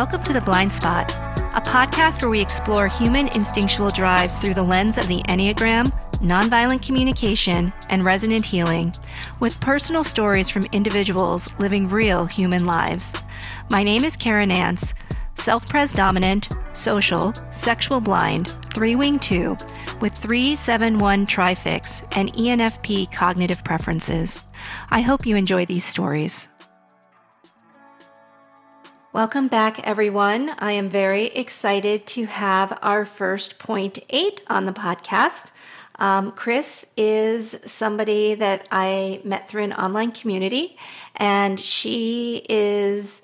Welcome to The Blind Spot, a podcast where we explore human instinctual drives through the lens of the Enneagram, nonviolent communication, and resonant healing, with personal stories from individuals living real human lives. My name is Karen Nance, self pres dominant, social, sexual blind, three wing two, with 371 trifix and ENFP cognitive preferences. I hope you enjoy these stories. Welcome back, everyone. I am very excited to have our first point eight on the podcast. Um, Chris is somebody that I met through an online community, and she is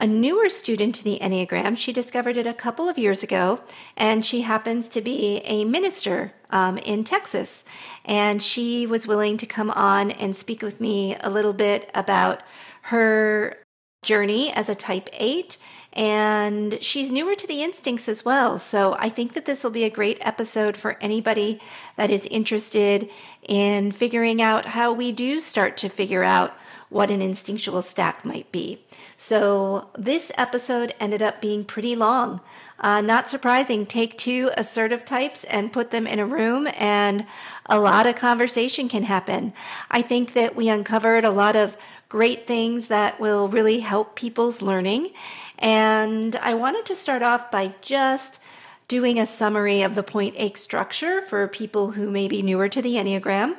a newer student to the Enneagram. She discovered it a couple of years ago, and she happens to be a minister um, in Texas. And she was willing to come on and speak with me a little bit about her journey as a type 8 and she's newer to the instincts as well. So I think that this will be a great episode for anybody that is interested in figuring out how we do start to figure out what an instinctual stack might be. So this episode ended up being pretty long. Uh, not surprising, take two assertive types and put them in a room, and a lot of conversation can happen. I think that we uncovered a lot of great things that will really help people's learning. And I wanted to start off by just doing a summary of the point eight structure for people who may be newer to the Enneagram.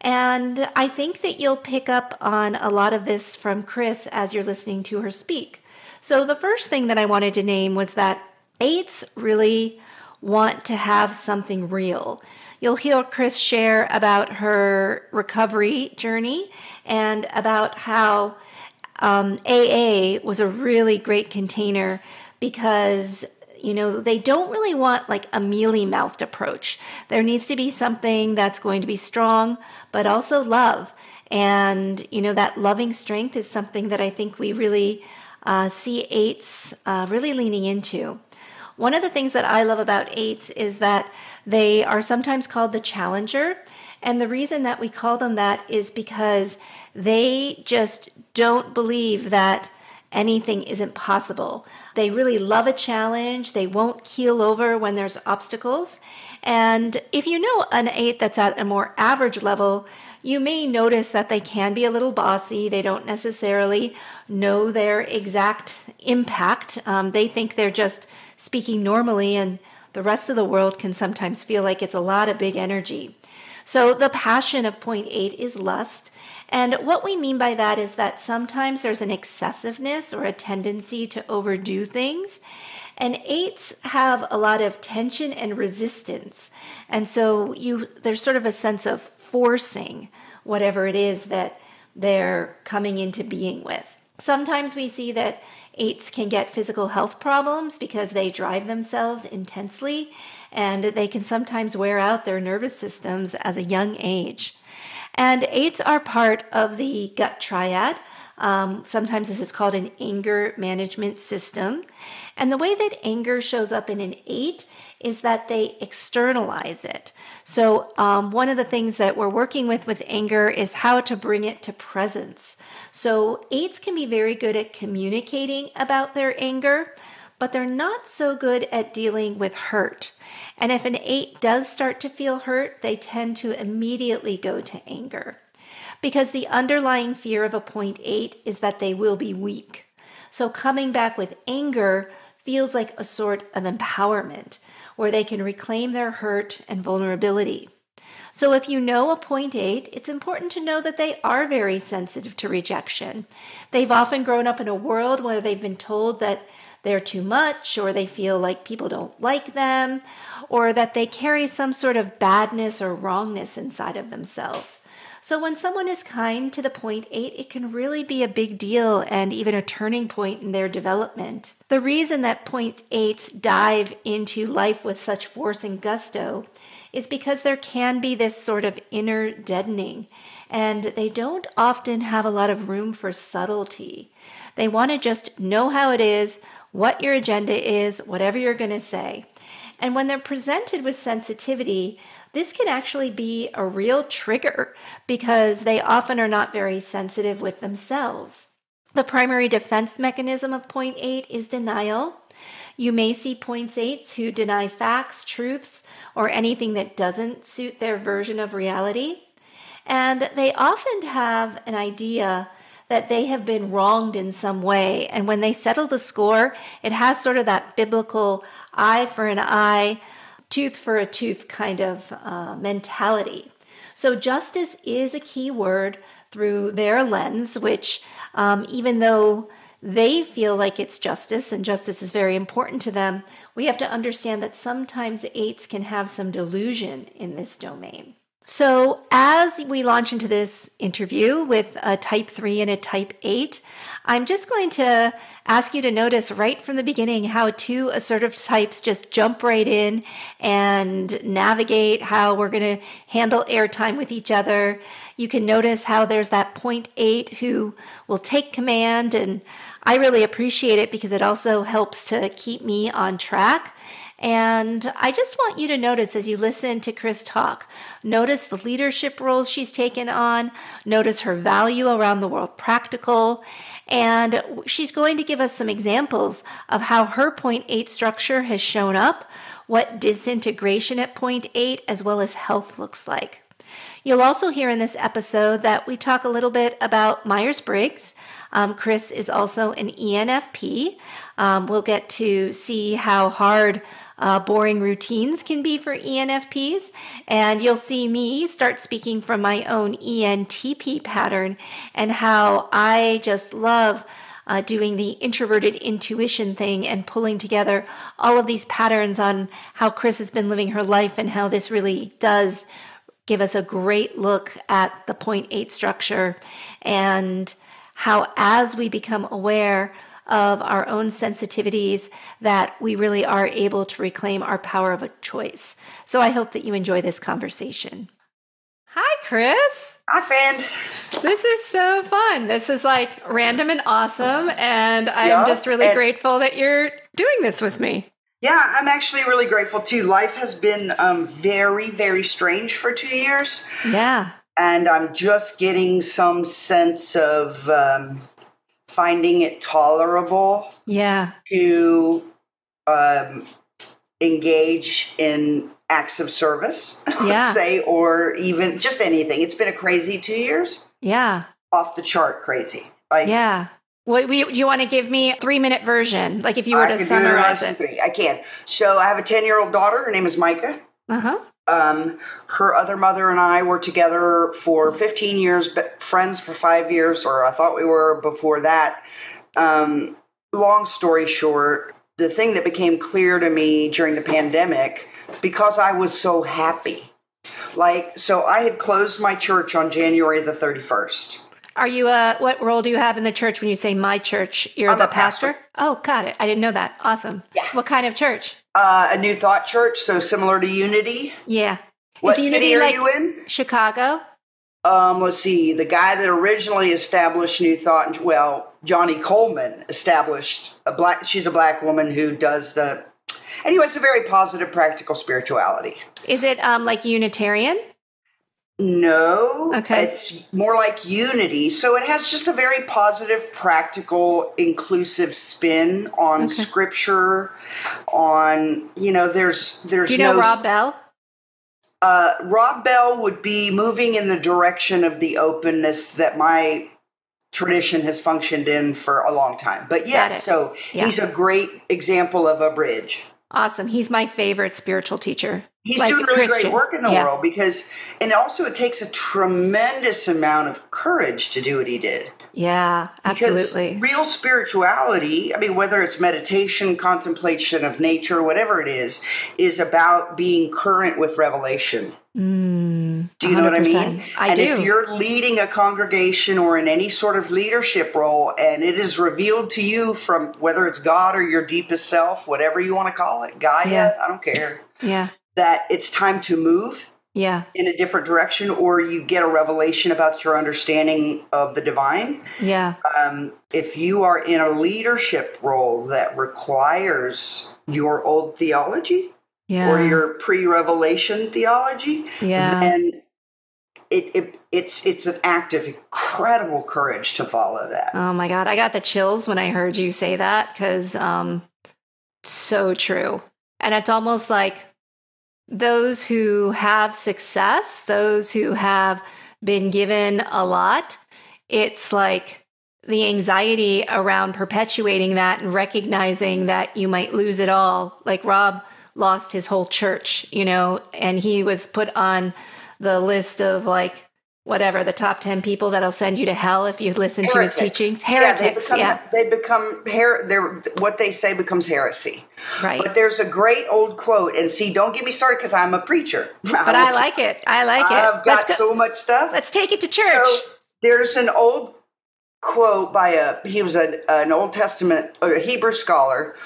And I think that you'll pick up on a lot of this from Chris as you're listening to her speak. So, the first thing that I wanted to name was that eights really want to have something real. You'll hear Chris share about her recovery journey and about how um, AA was a really great container because you know they don't really want like a mealy mouthed approach. There needs to be something that's going to be strong, but also love. And you know that loving strength is something that I think we really uh, see eights uh, really leaning into. One of the things that I love about eights is that they are sometimes called the challenger. And the reason that we call them that is because they just don't believe that anything isn't possible. They really love a challenge. They won't keel over when there's obstacles. And if you know an eight that's at a more average level, you may notice that they can be a little bossy. They don't necessarily know their exact impact. Um, they think they're just speaking normally, and the rest of the world can sometimes feel like it's a lot of big energy. So, the passion of point eight is lust. And what we mean by that is that sometimes there's an excessiveness or a tendency to overdo things. And eights have a lot of tension and resistance. And so you there's sort of a sense of forcing whatever it is that they're coming into being with. Sometimes we see that Eights can get physical health problems because they drive themselves intensely and they can sometimes wear out their nervous systems as a young age. And eights are part of the gut triad. Um, sometimes this is called an anger management system. And the way that anger shows up in an eight is that they externalize it. So, um, one of the things that we're working with with anger is how to bring it to presence. So, eights can be very good at communicating about their anger, but they're not so good at dealing with hurt. And if an eight does start to feel hurt, they tend to immediately go to anger because the underlying fear of a point eight is that they will be weak. So, coming back with anger feels like a sort of empowerment where they can reclaim their hurt and vulnerability. So, if you know a point eight, it's important to know that they are very sensitive to rejection. They've often grown up in a world where they've been told that they're too much, or they feel like people don't like them, or that they carry some sort of badness or wrongness inside of themselves. So, when someone is kind to the point eight, it can really be a big deal and even a turning point in their development. The reason that point eights dive into life with such force and gusto is because there can be this sort of inner deadening, and they don't often have a lot of room for subtlety. They want to just know how it is, what your agenda is, whatever you're going to say. And when they're presented with sensitivity, this can actually be a real trigger because they often are not very sensitive with themselves. The primary defense mechanism of point eight is denial. You may see points point eights who deny facts, truths, or anything that doesn't suit their version of reality. And they often have an idea that they have been wronged in some way. And when they settle the score, it has sort of that biblical eye for an eye, tooth for a tooth kind of uh, mentality. So, justice is a key word through their lens, which, um, even though they feel like it's justice and justice is very important to them, we have to understand that sometimes eights can have some delusion in this domain. So, as we launch into this interview with a type 3 and a type 8, I'm just going to ask you to notice right from the beginning how two assertive types just jump right in and navigate how we're going to handle airtime with each other. You can notice how there's that point 8 who will take command, and I really appreciate it because it also helps to keep me on track and I just want you to notice as you listen to Chris talk, notice the leadership roles she's taken on, notice her value around the world practical, and she's going to give us some examples of how her point eight structure has shown up, what disintegration at point eight, as well as health looks like. You'll also hear in this episode that we talk a little bit about Myers Briggs. Um, Chris is also an ENFP. Um, we'll get to see how hard uh, boring routines can be for ENFPs. And you'll see me start speaking from my own ENTP pattern and how I just love. Uh, doing the introverted intuition thing and pulling together all of these patterns on how Chris has been living her life and how this really does give us a great look at the point eight structure and how, as we become aware of our own sensitivities that we really are able to reclaim our power of a choice. So I hope that you enjoy this conversation. Hi, Chris. Hi, friend. This is so fun. This is like random and awesome. And I'm yeah, just really grateful that you're doing this with me. Yeah, I'm actually really grateful too. Life has been um, very, very strange for two years. Yeah. And I'm just getting some sense of um, finding it tolerable yeah. to um, engage in acts of service yeah. say or even just anything. It's been a crazy two years. Yeah. Off the chart crazy. Like yeah. What do you want to give me a three minute version? Like if you were I to summarize it. three. i can. So i have a 10 year old daughter. Her name is micah. Uh-huh um, her other mother and I were together for 15 years, but friends for five years, or I thought we were before that. Um, long story short, the thing that became clear to me during the pandemic, because I was so happy. Like, so I had closed my church on January the 31st. Are you a, what role do you have in the church when you say my church? You're I'm the pastor? pastor? Oh, got it. I didn't know that. Awesome. Yeah. What kind of church? Uh, a New Thought Church, so similar to Unity. Yeah. What Is Unity city are like you in? Chicago. Um, let's see. The guy that originally established New Thought, well, Johnnie Colemon established a black. She's a black woman who does the. Anyway, it's a very positive, practical spirituality. Is it um, like Unitarian? No. Okay. It's more like unity. So it has just a very positive, practical, inclusive spin on okay. scripture, on you know, there's there's Do you know no Rob Bell? Uh, Rob Bell would be moving in the direction of the openness that my tradition has functioned in for a long time. But yes, so yeah. he's a great example of a bridge. Awesome. He's my favorite spiritual teacher. He's like doing really Christian. great work in the yeah. world because, and also it takes a tremendous amount of courage to do what he did. Yeah, absolutely. Because real spirituality, I mean, whether it's meditation, contemplation of nature, whatever it is, is about being current with revelation. Mm, do you know what I mean? I and do. if you're leading a congregation or in any sort of leadership role, and it is revealed to you from whether it's God or your deepest self, whatever you want to call it, Gaia, yeah. I don't care. Yeah. That it's time to move yeah. in a different direction or you get a revelation about your understanding of the divine. Yeah. Um, if you are in a leadership role that requires your old theology yeah. or your pre-revelation theology yeah. then it, it it's it's an act of incredible courage to follow that. Oh my god, I got the chills when I heard you say that because um, so true, and it's almost like those who have success, those who have been given a lot, it's like the anxiety around perpetuating that and recognizing that you might lose it all. Like Rob lost his whole church, you know, and he was put on the list of like whatever the top 10 people that'll send you to hell if you listen Heretics. to his teachings. Heretics yeah they become, yeah. they become her what they say becomes heresy. Right. But there's a great old quote and see don't get me started because i'm a preacher. But i, I like it. I like it. I've got go, so much stuff. Let's take it to church. so there's an old quote by a he was a, an old testament a hebrew scholar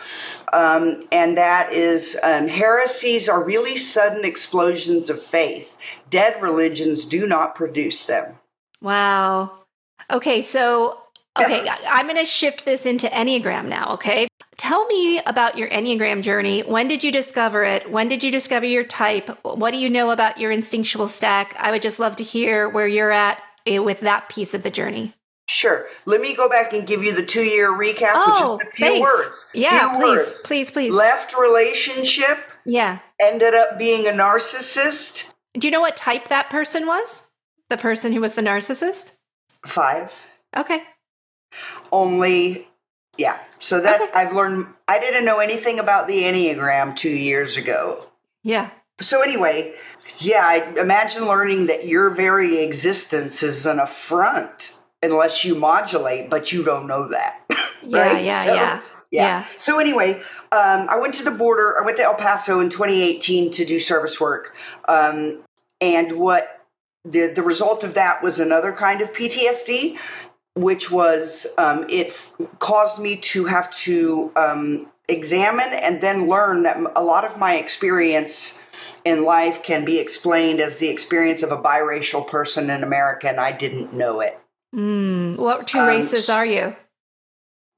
um, and that is um, heresies are really sudden explosions of faith Dead religions do not produce them. Wow. Okay, so okay, I'm going to shift this into Enneagram now, okay? Tell me about your Enneagram journey. When did you discover it? When did you discover your type? What do you know about your instinctual stack? I would just love to hear where you're at eh, with that piece of the journey. Sure. Let me go back and give you the two year recap, oh, which is a few thanks. words. Yeah, few please, words. please, please. Left relationship. Yeah. Ended up being a narcissist. Do you know what type that person was? The person who was the narcissist? Five. Okay. Only, yeah. So that Okay. I've learned, I didn't know anything about the Enneagram two years ago. Yeah. So anyway, yeah, I imagine learning that your very existence is an affront unless you modulate, but you don't know that. Yeah, right? yeah, So- yeah. yeah. Yeah. So anyway, um, I went to the border. I went to El Paso in 2018 to do service work, um, and what the the result of that was another kind of PTSD, which was um, it f- caused me to have to um, examine and then learn that a lot of my experience in life can be explained as the experience of a biracial person in America, and I didn't know it. Mm, what two Um, races s- are you?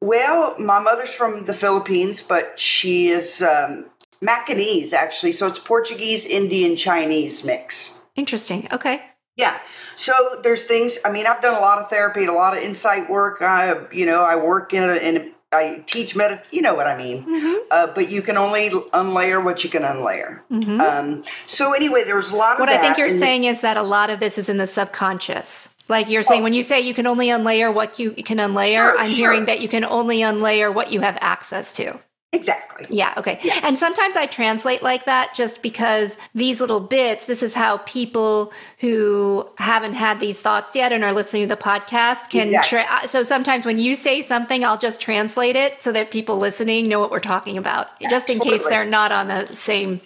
Well, my mother's from the Philippines, but she is um, Macanese, actually. So it's Portuguese, Indian, Chinese mix. Interesting. Okay. Yeah. So there's things. I mean, I've done a lot of therapy, a lot of insight work. I, you know, I work in a, in a I teach med. You know what I mean. Mm-hmm. Uh, but you can only unlayer what you can unlayer. Mm-hmm. Um, so anyway, there's a lot of what. I think you're saying is that a lot of this is in the subconscious. Like you're saying, Oh. when you say you can only unlayer what you can unlayer, Sure, I'm sure. hearing that you can only unlayer what you have access to. Exactly. Yeah, okay. And sometimes I translate like that just because these little bits, this is how people who haven't had these thoughts yet and are listening to the podcast can. Exactly. Tra- uh, so sometimes when you say something, I'll just translate it so that people listening know what we're talking about, just in case they're not on the same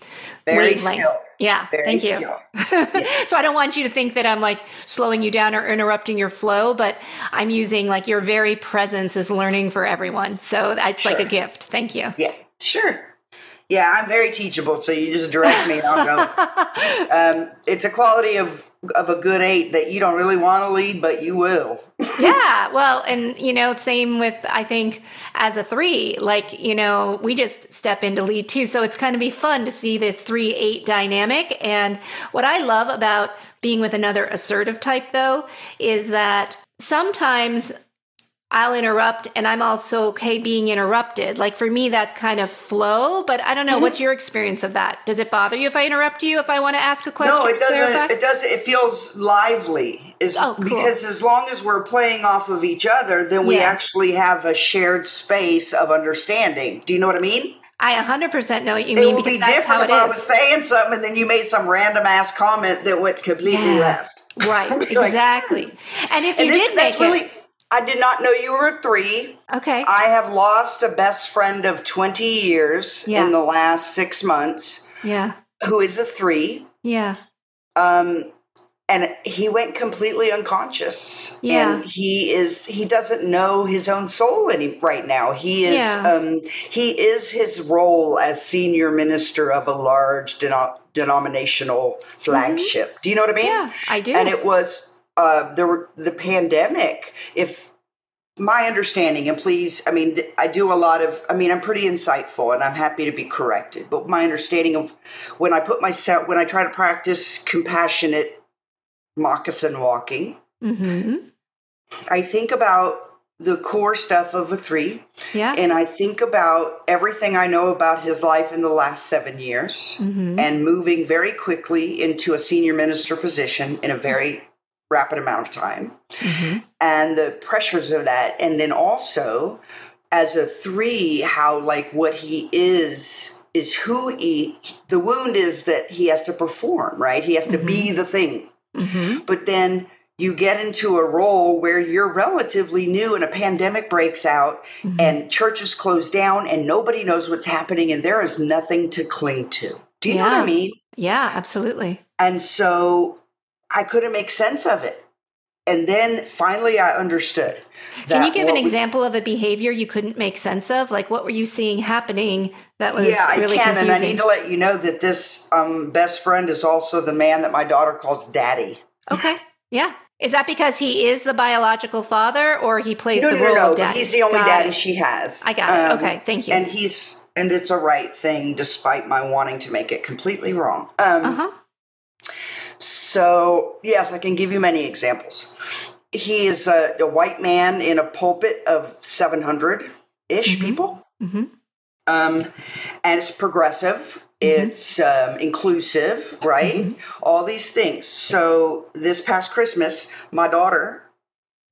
Very wavelength. skilled. Yeah, Very thank you. skilled. so I don't want you to think that I'm like slowing you down or interrupting your flow, but I'm using like your very presence is learning for everyone. So it's like a gift. Thank you. Yeah. Sure. Yeah, I'm very teachable, so you just direct me and I'll go. um, it's a quality of of a good eight that you don't really want to lead, but you will. Yeah well and you know same with i think as a three like you know we just step into lead too so it's kind of be fun to see this three eight dynamic. And what i love about being with another assertive type though is that sometimes I'll interrupt and I'm also okay being interrupted. Like for me, that's kind of flow, but I don't know. Mm-hmm. What's your experience of that? Does it bother you if I interrupt you if I want to ask a question? no, it doesn't. It doesn't. It feels lively. Is Oh, cool. because as long as we're playing off of each other, then we Yeah. actually have a shared space of understanding. Do you know what I mean? I 100% know what you It mean would be different it if I was saying something and then you made some random ass comment that went completely Yeah. left. Right, I'd like, exactly. And if you And did make really. I did not know you were a three. okay, I have lost a best friend of 20 years Yeah. in the last six months yeah, who is a three. yeah, Um, and he went completely unconscious. Yeah. And he is, he doesn't know his own soul any right now. He is, Yeah. um, he is his role as senior minister of a large deno- denominational flagship. Do you know what I mean? Mm-hmm. yeah, I do. and it was uh, the the pandemic. If my understanding, and please, I mean, I do a lot of. I mean, I'm pretty insightful, and I'm happy to be corrected. But my understanding of when I put myself, when I try to practice compassionate moccasin walking. Mm-hmm. I think about the core stuff of a three, Yeah. and I think about everything I know about his life in the last seven years Mm-hmm. and moving very quickly into a senior minister position in a very rapid amount of time Mm-hmm. and the pressures of that. And then also, as a three, how like what he is is who he, the wound is that he has to perform, right? He has to be the thing. Mm-hmm. But then you get into a role where you're relatively new and a pandemic breaks out Mm-hmm. and churches close down and nobody knows what's happening and there is nothing to cling to. Do you know what I mean? Yeah, absolutely. And so I couldn't make sense of it. And then finally I understood. Can you give an what we- example of a behavior you couldn't make sense of? Like, what were you seeing happening that was yeah, really I can, and I need to let you know that this um, best friend is also the man that my daughter calls daddy. okay. Yeah. Is that because he is the biological father or he plays No, the no, role no, no. of daddy? He's the only Got daddy it. she has. I got it. Um, Okay. Thank you. And he's and it's a right thing, despite my wanting to make it completely wrong. Um, Uh huh. So yes, I can give you many examples. He is a, a white man in a pulpit of seven hundred ish Mhm. people. hmm um, and it's progressive. It's um, inclusive, right? All these things. So this past Christmas, my daughter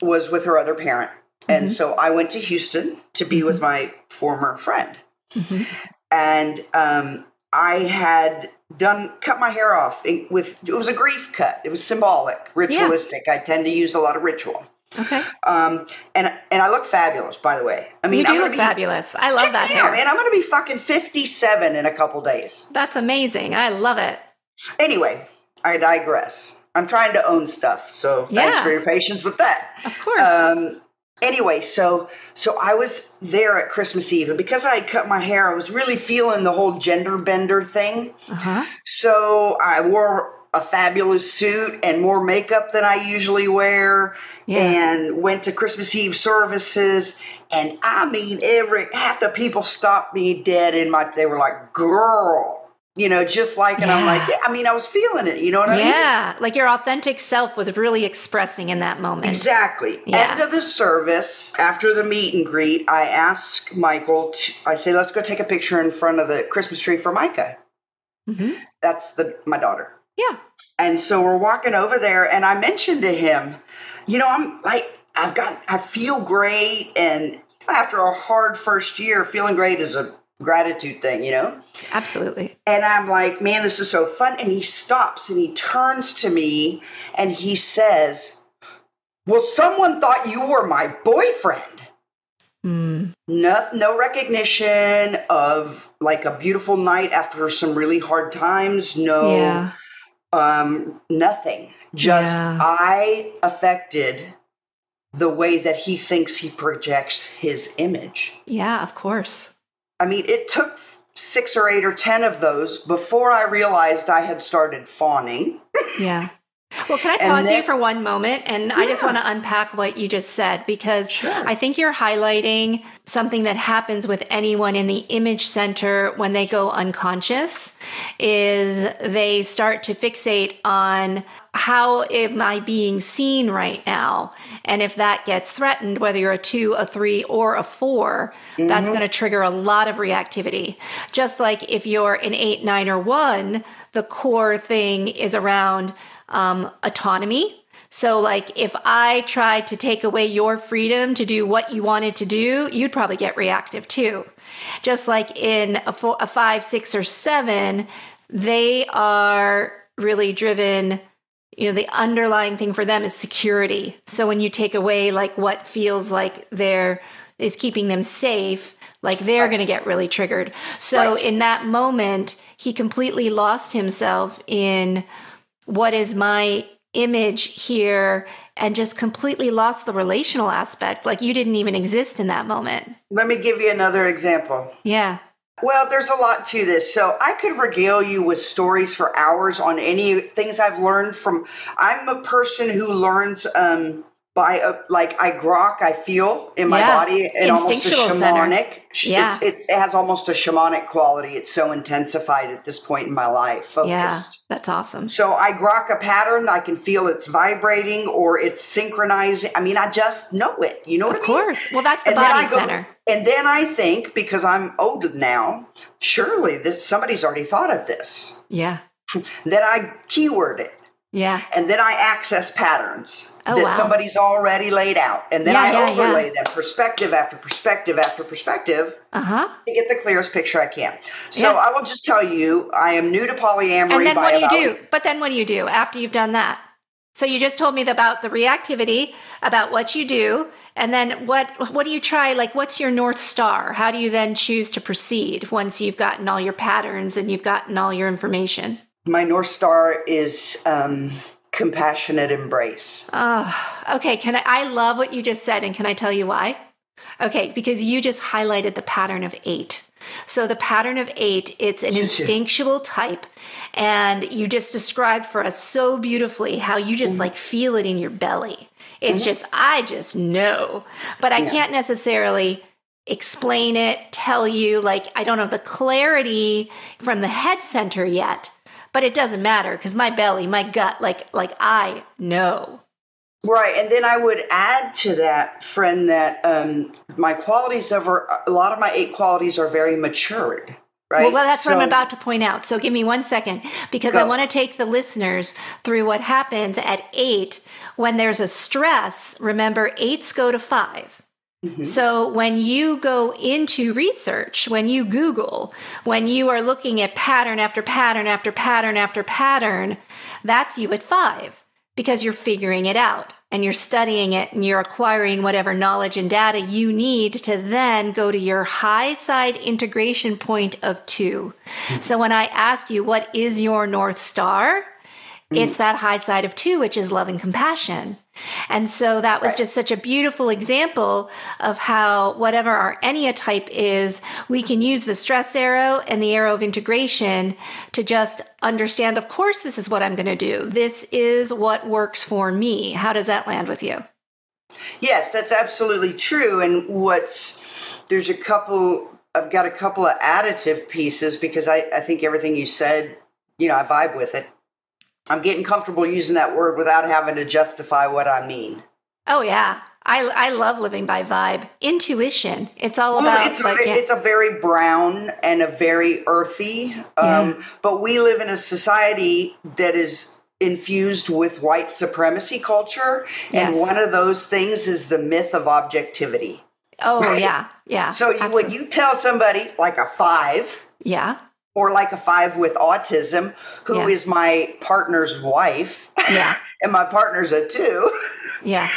was with her other parent, and so I went to Houston to be with my former friend, and um, I had done cut my hair off with it was a grief cut. It was symbolic, ritualistic. I tend to use a lot of ritual. Okay. Um, and and I look fabulous, by the way. I mean, you do look be- fabulous. I love that yeah, hair. man, I'm going to be fucking 57 in a couple days. That's amazing. I love it. Anyway, I digress. I'm trying to own stuff, so thanks for your patience with that. Of course. Um, anyway, so so I was there at Christmas Eve, and because I had cut my hair, I was really feeling the whole gender bender thing. uh huh. So I wore a fabulous suit and more makeup than I usually wear, Yeah. and went to Christmas Eve services. And I mean, every half the people stopped me dead in my. They were like, "Girl," you know, just like, and I'm like, yeah, I mean, I was feeling it. You know what I mean? Yeah. Like your authentic self was really expressing in that moment. Exactly. Yeah. End of the service, after the meet and greet, I ask Michael, to, I say, let's go take a picture in front of the Christmas tree for Micah. hmm That's the my daughter. Yeah. And so we're walking over there, and I mentioned to him, you know, I'm like, I've got, I feel great. And after a hard first year, feeling great is a gratitude thing, you know? Absolutely. And I'm like, man, this is so fun. And he stops and he turns to me and he says, well, someone thought you were my boyfriend. Mm. No, no recognition of like a beautiful night after some really hard times. No, Yeah. um, nothing. Just Yeah. I affected the way that he thinks he projects his image. Yeah. Of course. I mean, it took six or eight or ten of those before I realized I had started fawning. Yeah. Well, can I pause you for one moment? And I just want to unpack what you just said because Sure. I think you're highlighting something that happens with anyone in the image center when they go unconscious is they start to fixate on how am I being seen right now? And if that gets threatened, whether you're a two, a three, or a 4 that's mm-hmm. going to trigger a lot of reactivity. Just like if you're an eight, nine, or one, the core thing is around um, autonomy. So, like, if I tried to take away your freedom to do what you wanted to do, you'd probably get reactive too. Just like in a, four, a five, six, or seven, they are really driven. You know, the underlying thing for them is security. So when you take away like what feels like there is keeping them safe, like they're going to get really triggered. So Right. in that moment, he completely lost himself in what is my image here and just completely lost the relational aspect. Like you didn't even exist in that moment. Let me give you another example. Yeah. Well, there's a lot to this. So I could regale you with stories for hours on any things I've learned from. I'm a person who learns um, by a, like I grok, I feel in my Yeah. body, and almost a shamanic. Yeah. It's, it's it has almost a shamanic quality. It's so intensified at this point in my life, focused. Yeah, that's awesome. So I grok a pattern. I can feel it's vibrating or it's synchronizing. I mean, I just know it. You know what Of I mean? course. Well, that's the And body go- center. And then I think because I'm older now, surely that somebody's already thought of this. Yeah. Then I keyword it. Yeah. and then I access patterns Oh, that wow. somebody's already laid out, and then Yeah, I yeah, overlay that perspective after perspective after perspective Uh huh. to get the clearest picture I can. So Yeah. I will just tell you, I am new to polyamory. And then what do you do? But then what do you do after you've done that? So you just told me about the reactivity, about what you do, and then what what do you try? Like what's your north star? How do you then choose to proceed once you've gotten all your patterns and you've gotten all your information? My north star is um, compassionate embrace. Oh, okay. Can I? I love what you just said, and can I tell you why? Okay, because you just highlighted the pattern of eight. So the pattern of eight, it's an instinctual type, and you just described for us so beautifully how you just mm-hmm. like feel it in your belly. It's mm-hmm. just, I just know, but I Yeah. can't necessarily explain it, tell you. Like I don't have the clarity from the head center yet, but it doesn't matter because my belly, my gut, like like I know. Right, and then I would add to that, friend, that um, my qualities of a lot of my eight qualities are very matured. Right. Well, well, that's what I'm about to point out. So give me one second because I want to take the listeners through what happens at eight when there's a stress. Remember, eights go to 5 Mm-hmm. So when you go into research, when you Google, when you are looking at pattern after pattern after pattern after pattern, that's you at five because you're figuring it out and you're studying it and you're acquiring whatever knowledge and data you need to then go to your high side integration point of two. So when I asked you, what is your North Star? It's that high side of two, which is love and compassion. And so that was Right. just such a beautiful example of how whatever our Ennea type is, we can use the stress arrow and the arrow of integration to just understand, of course, this is what I'm going to do. This is what works for me. How does that land with you? Yes, that's absolutely true. And what's there's a couple. I've got a couple of additive pieces because I, I think everything you said, you know, I vibe with it. I'm getting comfortable using that word without having to justify what I mean. Oh, yeah. I, I love living by vibe. Intuition. It's all Well, about it's a, like, yeah. it's a very brown and a very earthy. Um, But we live in a society that is infused with white supremacy culture, and Yes. one of those things is the myth of objectivity. oh, right. yeah. Yeah. So you, when you tell somebody like a five yeah. Or like a five with autism, who is Yeah. my partner's wife, Yeah. and my partner's a two. Yeah.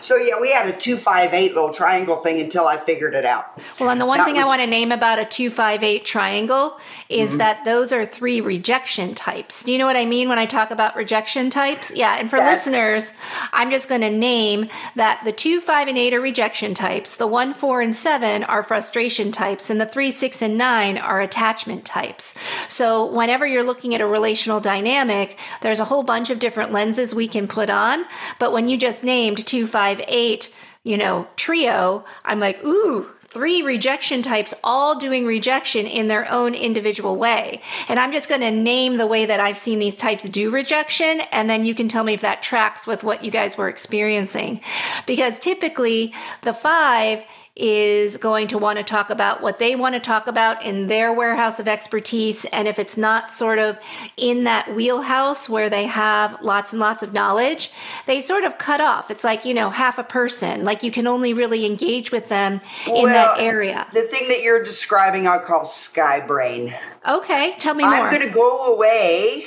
So yeah, we had a two five eight little triangle thing until I figured it out. Well, and the one That thing I want to name about a 258 triangle Mm-hmm. is that those are three rejection types. Do you know what I mean when I talk about rejection types? Yeah, and for Yes. listeners, I'm just going to name that the 2, 5, and 8 are rejection types, the 1, 4, and 7 are frustration types, and the 3, 6, and 9 are attachment types. So, whenever you're looking at a relational dynamic, there's a whole bunch of different lenses we can put on, but when you just named 2, 5, 8, you know, trio, I'm like, ooh, three rejection types all doing rejection in their own individual way. And I'm just going to name the way that I've seen these types do rejection, and then you can tell me if that tracks with what you guys were experiencing. Because typically, the five is going to want to talk about what they want to talk about in their warehouse of expertise. And if it's not sort of in that wheelhouse where they have lots and lots of knowledge, they sort of cut off. It's like, you know, half a person. Like you can only really engage with them in that area. The thing that you're describing, I call sky brain. Okay, tell me more. I'm going to go away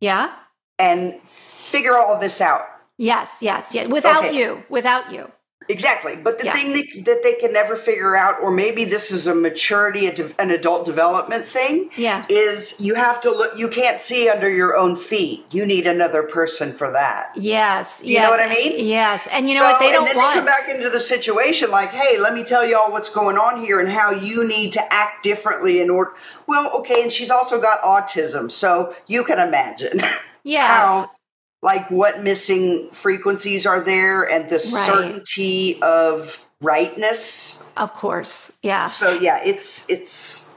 yeah? and figure all this out. Yes, yes, yes. Without Okay. you, without you. Exactly. But the Yeah. thing that, that they can never figure out, or maybe this is a maturity, an adult development thing, Yeah. is you have to look, you can't see under your own feet. You need another person for that. Yes, You yes. know what I mean? Yes. And you know so, what? They don't and then want. they come back into the situation like, hey, let me tell you all what's going on here and how you need to act differently in order. Well, okay, and she's also got autism, so you can imagine Yes. how like what missing frequencies are there and the certainty of rightness. Of course. Yeah. So yeah, it's it's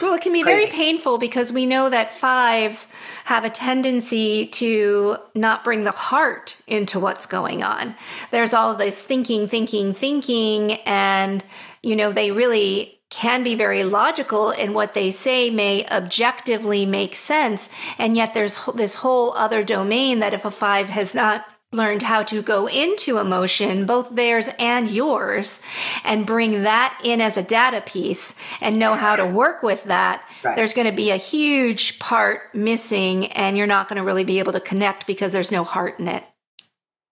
well, it can be very painful because we know that fives have a tendency to not bring the heart into what's going on. There's all this thinking, thinking, thinking, and, you know, they really can be very logical and what they say may objectively make sense and yet there's this whole other domain that if a 5 has not learned how to go into emotion both theirs and yours and bring that in as a data piece and know how to work with that right. there's going to be a huge part missing and you're not going to really be able to connect because there's no heart in it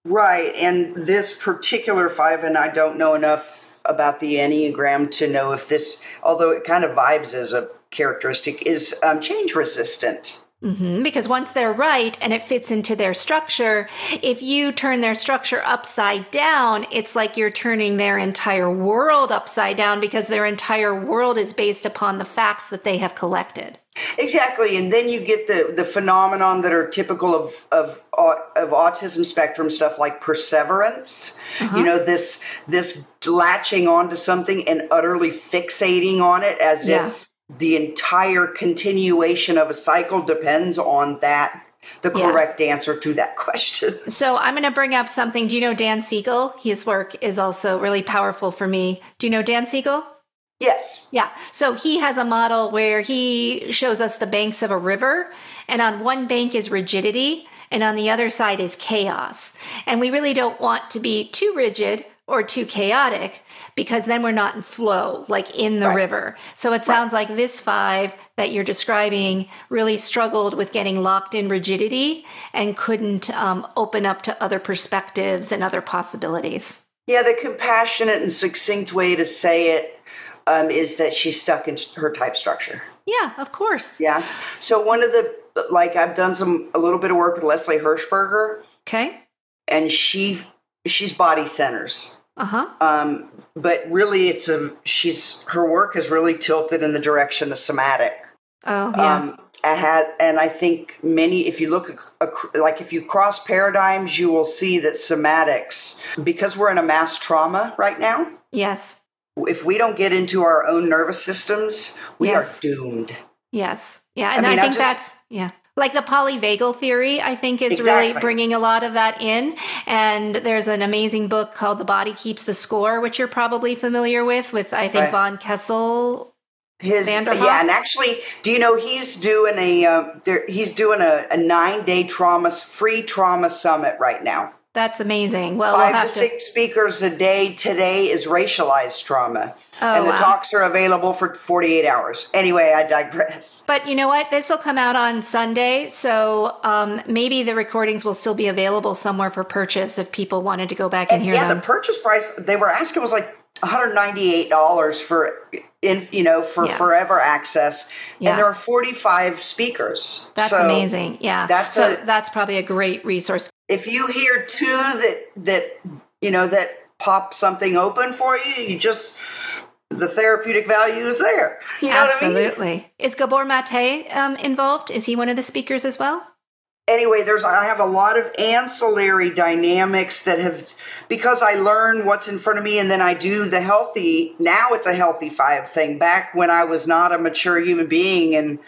right and this particular 5 and I don't know enough about the Enneagram to know if this, although it kind of vibes as a characteristic, is um, change resistant. Mm-hmm. Because once they're right and it fits into their structure, if you turn their structure upside down, it's like you're turning their entire world upside down because their entire world is based upon the facts that they have collected. Exactly, and then you get the the phenomenon that are typical of of of autism spectrum stuff like perseverance. Uh-huh. You know this this latching onto something and utterly fixating on it as yeah. if the entire continuation of a cycle depends on that the correct yeah. answer to that question. So I'm going to bring up something. Do you know Dan Siegel? His work is also really powerful for me. Do you know Dan Siegel? Yes. Yeah. So he has a model where he shows us the banks of a river, and on one bank is rigidity, and on the other side is chaos. And we really don't want to be too rigid or too chaotic because then we're not in flow, like in the right. river. So it sounds right. like this five that you're describing really struggled with getting locked in rigidity and couldn't um, open up to other perspectives and other possibilities. Yeah, the compassionate and succinct way to say it um, is that she's stuck in her type structure. Yeah, of course. Yeah. So one of the like I've done some a little bit of work with Leslie Hershberger. Okay. And she she's body centers. Uh huh. Um, but really, it's a she's her work is really tilted in the direction of somatic. Oh yeah. Um, I had, and I think many. If you look, like if you cross paradigms, you will see that somatics, because we're in a mass trauma right now. Yes if we don't get into our own nervous systems, we yes. are doomed. Yes. Yeah. And I, mean, I think just, that's, yeah. Like the polyvagal theory, I think is exactly. really bringing a lot of that in. And there's an amazing book called The Body Keeps the Score, which you're probably familiar with, with I think right. von Kessel his yeah and actually do you know he's doing a uh, there, he's doing a, a nine day trauma free trauma summit right now that's amazing. Well, 5 we'll to six speakers a day today is racialized trauma. Oh, and the wow. talks are available for 48 hours. Anyway, I digress. But you know what? This will come out on Sunday. So um, maybe the recordings will still be available somewhere for purchase if people wanted to go back and, and hear yeah, them. the purchase price they were asking was like $198 for in you know for yeah. forever access yeah. and there are 45 speakers that's so amazing yeah that's so a, that's probably a great resource if you hear two that that you know that pop something open for you, you just the therapeutic value is there. You Absolutely. I mean? Is Gabor Mate um, involved? Is he one of the speakers as well? Anyway, there's I have a lot of ancillary dynamics that have because I learn what's in front of me and then I do the healthy. Now it's a healthy five thing. Back when I was not a mature human being and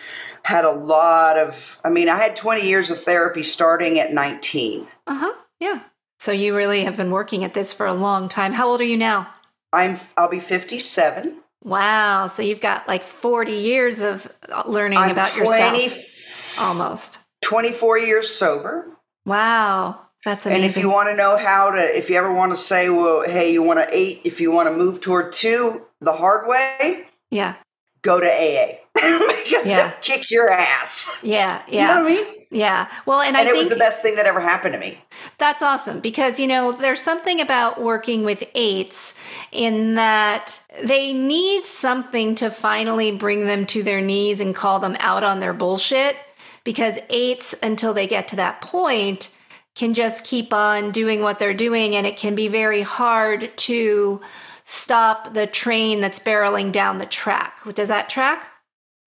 had a lot of, I mean, I had 20 years of therapy starting at 19. Uh huh. Yeah. So you really have been working at this for a long time. How old are you now? I'm, I'll be 57. Wow. So you've got like 40 years of uh, learning I'm about 20, yourself. Almost. 24 years sober. Wow. That's amazing. And if you want to know how to, if you ever want to say, well, hey, you want to eight, if you want to move toward two the hard way, yeah, go to AA because yeah. kick your ass. Yeah, yeah. You know what I mean? Yeah. Well, and, and I it think was the best thing that ever happened to me. That's awesome because you know there's something about working with eights in that they need something to finally bring them to their knees and call them out on their bullshit because eights until they get to that point can just keep on doing what they're doing and it can be very hard to stop the train that's barreling down the track. Does that track?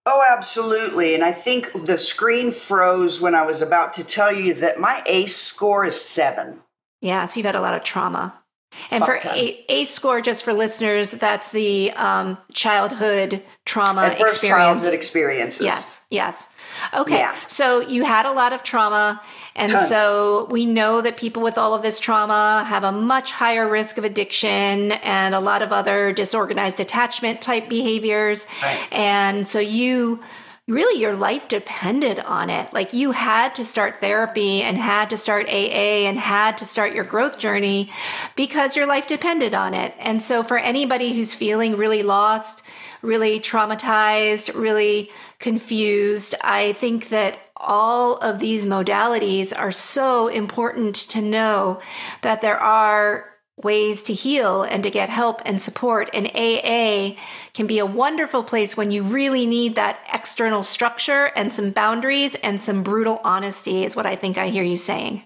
Oh, absolutely. And I think the screen froze when I was about to tell you that my ACE score is seven. Yeah, so you've had a lot of trauma. And for a- score, just for listeners, that's the um, childhood trauma and first experience. childhood experiences. Yes, yes. Okay, Yeah. so you had a lot of trauma, and Ton. so we know that people with all of this trauma have a much higher risk of addiction and a lot of other disorganized attachment type behaviors. Right. And so you really your life depended on it. Like you had to start therapy and had to start AA and had to start your growth journey because your life depended on it. And so for anybody who's feeling really lost, really traumatized, really confused, I think that all of these modalities are so important to know that there are ways to heal and to get help and support. And AA can be a wonderful place when you really need that external structure and some boundaries and some brutal honesty, is what I think I hear you saying.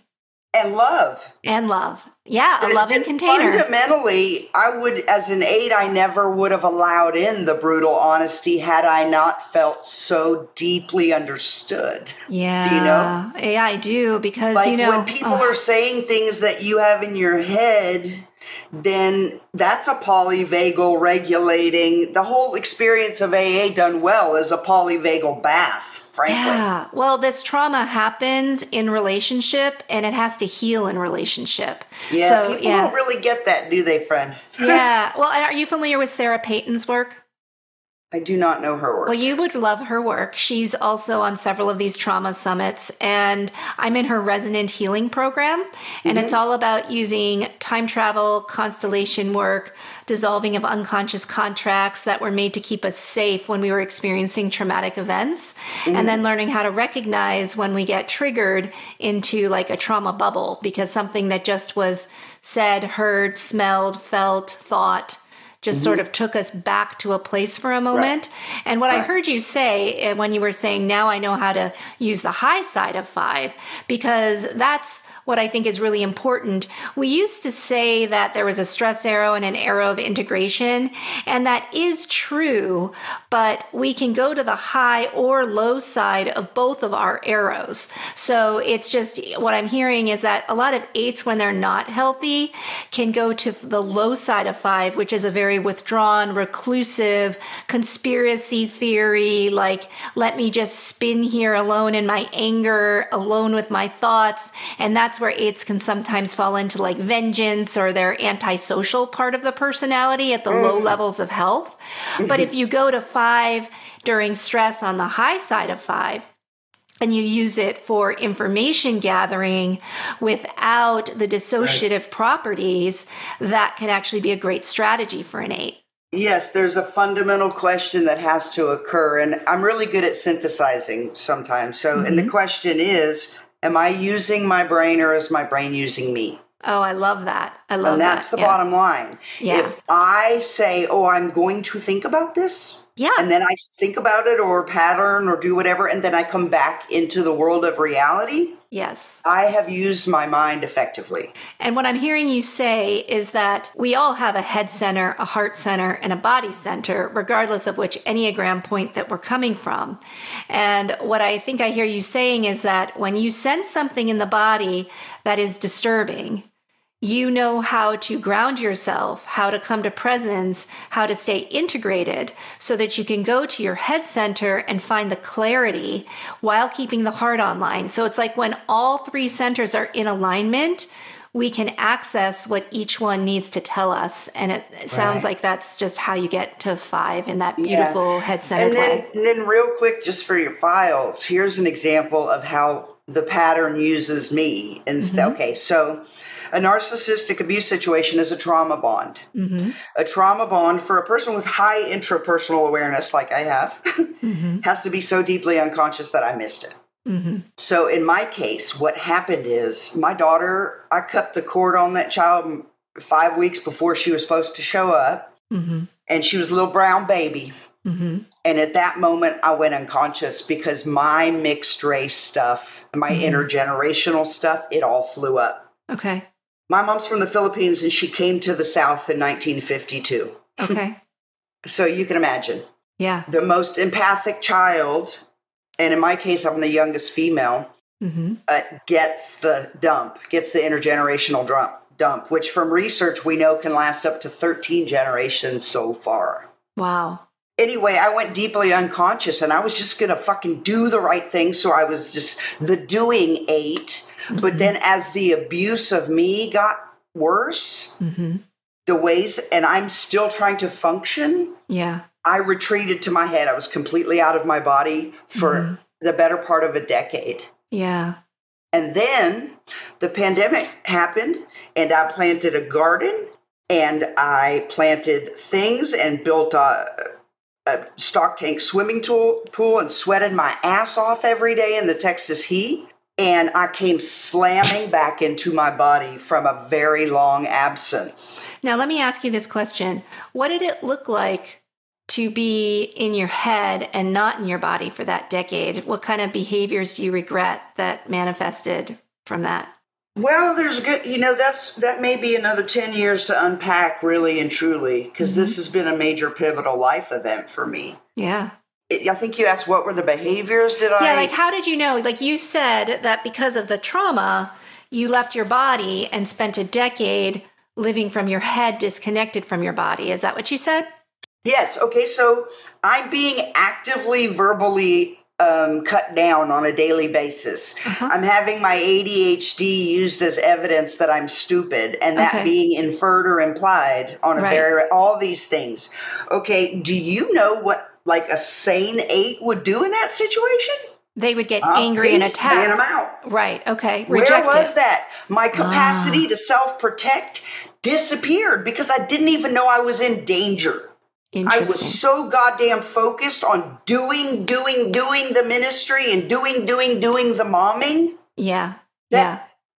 And love. And love. Yeah, a loving container. Fundamentally, I would, as an aide, I never would have allowed in the brutal honesty had I not felt so deeply understood. Yeah. Do you know? Yeah, I do because Like you know when people ugh, are saying things that you have in your head, then that's a polyvagal regulating. The whole experience of AA done well is a polyvagal bath, frankly. Yeah. Well, this trauma happens in relationship and it has to heal in relationship. Yeah, So, people yeah. don't really get that, do they, friend? yeah. Well, are you familiar with Sarah Peyton's work? I do not know her work. Well, you would love her work. She's also on several of these trauma summits, and I'm in her resonant healing program. And it's mm-hmm. all about using time travel, constellation work, dissolving of unconscious contracts that were made to keep us safe when we were experiencing traumatic events, and then mm-hmm. learning how to recognize when we get triggered into like a trauma bubble because something that just was said, heard, smelled, felt, thought just sort of took us back to a place for a moment. And what I heard you say uh, when you were saying, now I know how to use the high side of five, because that's what I think is really important. We used to say that there was a stress arrow and an arrow of integration, and that is true, but we can go to the high or low side of both of our arrows. So it's just what I'm hearing is that a lot of eights, when they're not healthy, can go to the low side of five, which is a very withdrawn, reclusive, conspiracy theory, like, let me just spin here alone in my anger, alone with my thoughts. And that's where eights can sometimes fall into like vengeance or their antisocial part of the personality at the low levels of health. But if you go to five during stress on the high side of five, and you use it for information gathering without the dissociative properties, that can actually be a great strategy for an eight. Yes, there's a fundamental question that has to occur, and I'm really good at synthesizing sometimes. So, and Mm-hmm. the question is, am I using my brain or is my brain using me? Oh, I love that. I love that. And that's that. the yeah. bottom line. Yeah. If I say, oh, I'm going to think about this, Yeah. and then I think about it or pattern or do whatever, and then I come back into the world of reality, yes. I have used my mind effectively. And what I'm hearing you say is that we all have a head center, a heart center, and a body center, regardless of which Enneagram point that we're coming from. And what I think I hear you saying is that when you sense something in the body that is disturbing, you know how to ground yourself, how to come to presence, how to stay integrated so that you can go to your head center and find the clarity while keeping the heart online. So it's like when all three centers are in alignment, we can access what each one needs to tell us. And it, it sounds Right. like that's just how you get to five in that Yeah. beautiful head center. And then, and then, real quick, just for your files, here's an example of how the pattern uses me. And Mm-hmm. okay, so a narcissistic abuse situation is a trauma bond. Mm-hmm. A trauma bond for a person with high intrapersonal awareness, like I have, Mm-hmm. has to be so deeply unconscious that I missed it. Mm-hmm. So in my case, what happened is my daughter, I cut the cord on that child five weeks before she was supposed to show up, Mm-hmm. and she was a little brown baby. Mm-hmm. And at that moment, I went unconscious because my mixed race stuff, my Mhm. intergenerational stuff, it all flew up. Okay. My mom's from the Philippines and she came to the South in 1952. Okay. So you can imagine. Yeah. The most empathic child, and in my case, I'm the youngest female, Mm-hmm. uh, gets the dump, gets the intergenerational dump, dump, which from research we know can last up to 13 generations so far. Wow. Anyway, I went deeply unconscious and I was just going to fucking do the right thing. So I was just the doing eight. But then as the abuse of me got worse, Mm-hmm. the ways, and I'm still trying to function, Yeah. I retreated to my head. I was completely out of my body for Mhm. the better part of a decade. Yeah. And then the pandemic happened, and I planted a garden and I planted things and built a, a stock tank swimming tool, pool and sweated my ass off every day in the Texas heat. And I came slamming back into my body from a very long absence. Now, let me ask you this question What did it look like to be in your head and not in your body for that decade? What kind of behaviors do you regret that manifested from that? Well, there's a good, you know, that's that may be another 10 years to unpack really and truly because mm-hmm. this has been a major pivotal life event for me. Yeah. I think you asked what were the behaviors did I Yeah, like how did you know? Like you said that because of the trauma, you left your body and spent a decade living from your head disconnected from your body. Is that what you said? Yes. Okay. So I'm being actively verbally um, cut down on a daily basis. Uh-huh. I'm having my ADHD used as evidence that I'm stupid, and that Okay. being inferred or implied on a Right. very all these things. Okay. Do you know what like a sane eight would do in that situation? They would get Uh, angry and peace, ban 'em attack. out. Right. Okay. Where was that? My capacity Ah. to self protect disappeared because I didn't even know I was in danger. I was so goddamn focused on doing, doing, doing the ministry and doing, doing, doing the momming. yeah. yeah.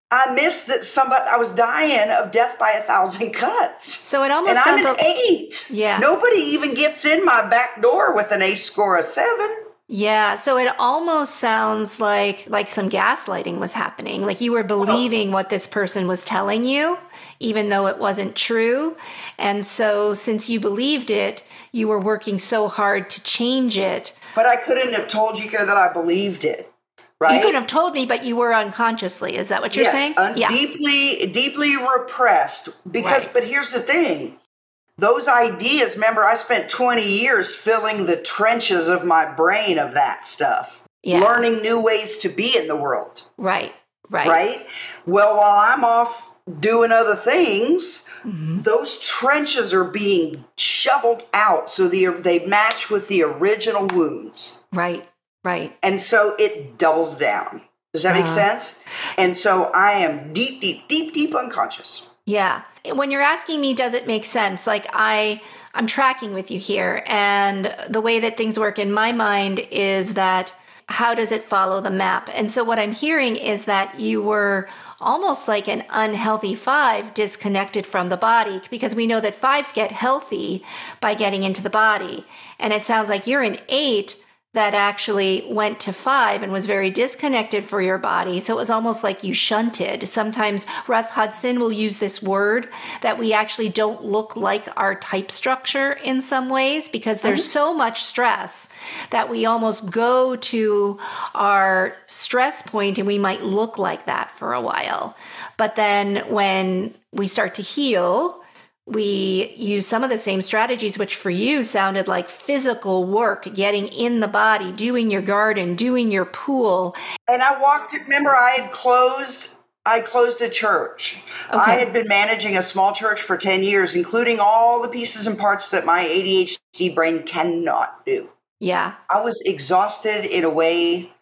I missed that somebody I was dying of death by a thousand cuts. So it almost And I'm sounds an a- eight. Yeah. Nobody even gets in my back door with an ACE score of seven. Yeah, so it almost sounds like like some gaslighting was happening. Like you were oh. believing what this person was telling you even though it wasn't true. And so since you believed it, you were working so hard to change it. But I couldn't have told you here that I believed it. Right? You could have told me, but you were unconsciously. Is that what you're yes, saying? un- yeah. deeply, deeply repressed. Because, Right. but here's the thing: those ideas. Remember, I spent 20 years filling the trenches of my brain of that stuff, Yeah. learning new ways to be in the world. Right. Right. Right. Well, while I'm off doing other things, Mhm. those trenches are being shoveled out so the, they match with the original wounds. Right. Right. And so it doubles down. Does that make Uh-huh. sense? And so I am deep, deep, deep, deep unconscious. Yeah. When you're asking me does it make sense? Like I I'm tracking with you here and the way that things work in my mind is that how does it follow the map? And so what I'm hearing is that you were almost like an unhealthy 5 disconnected from the body because we know that 5s get healthy by getting into the body. And it sounds like you're an 8 that actually went to five and was very disconnected for your body. So it was almost like you shunted. Sometimes Russ Hudson will use this word that we actually don't look like our type structure in some ways because there's mm-hmm. so much stress that we almost go to our stress point and we might look like that for a while. But then when we start to heal, we use some of the same strategies, which for you sounded like physical work, getting in the body, doing your garden, doing your pool. And I walked, remember, I had closed. I closed a church. I had been managing a small church for 10 years, including all the pieces and parts that my ADHD brain cannot do. Yeah. I was exhausted in a way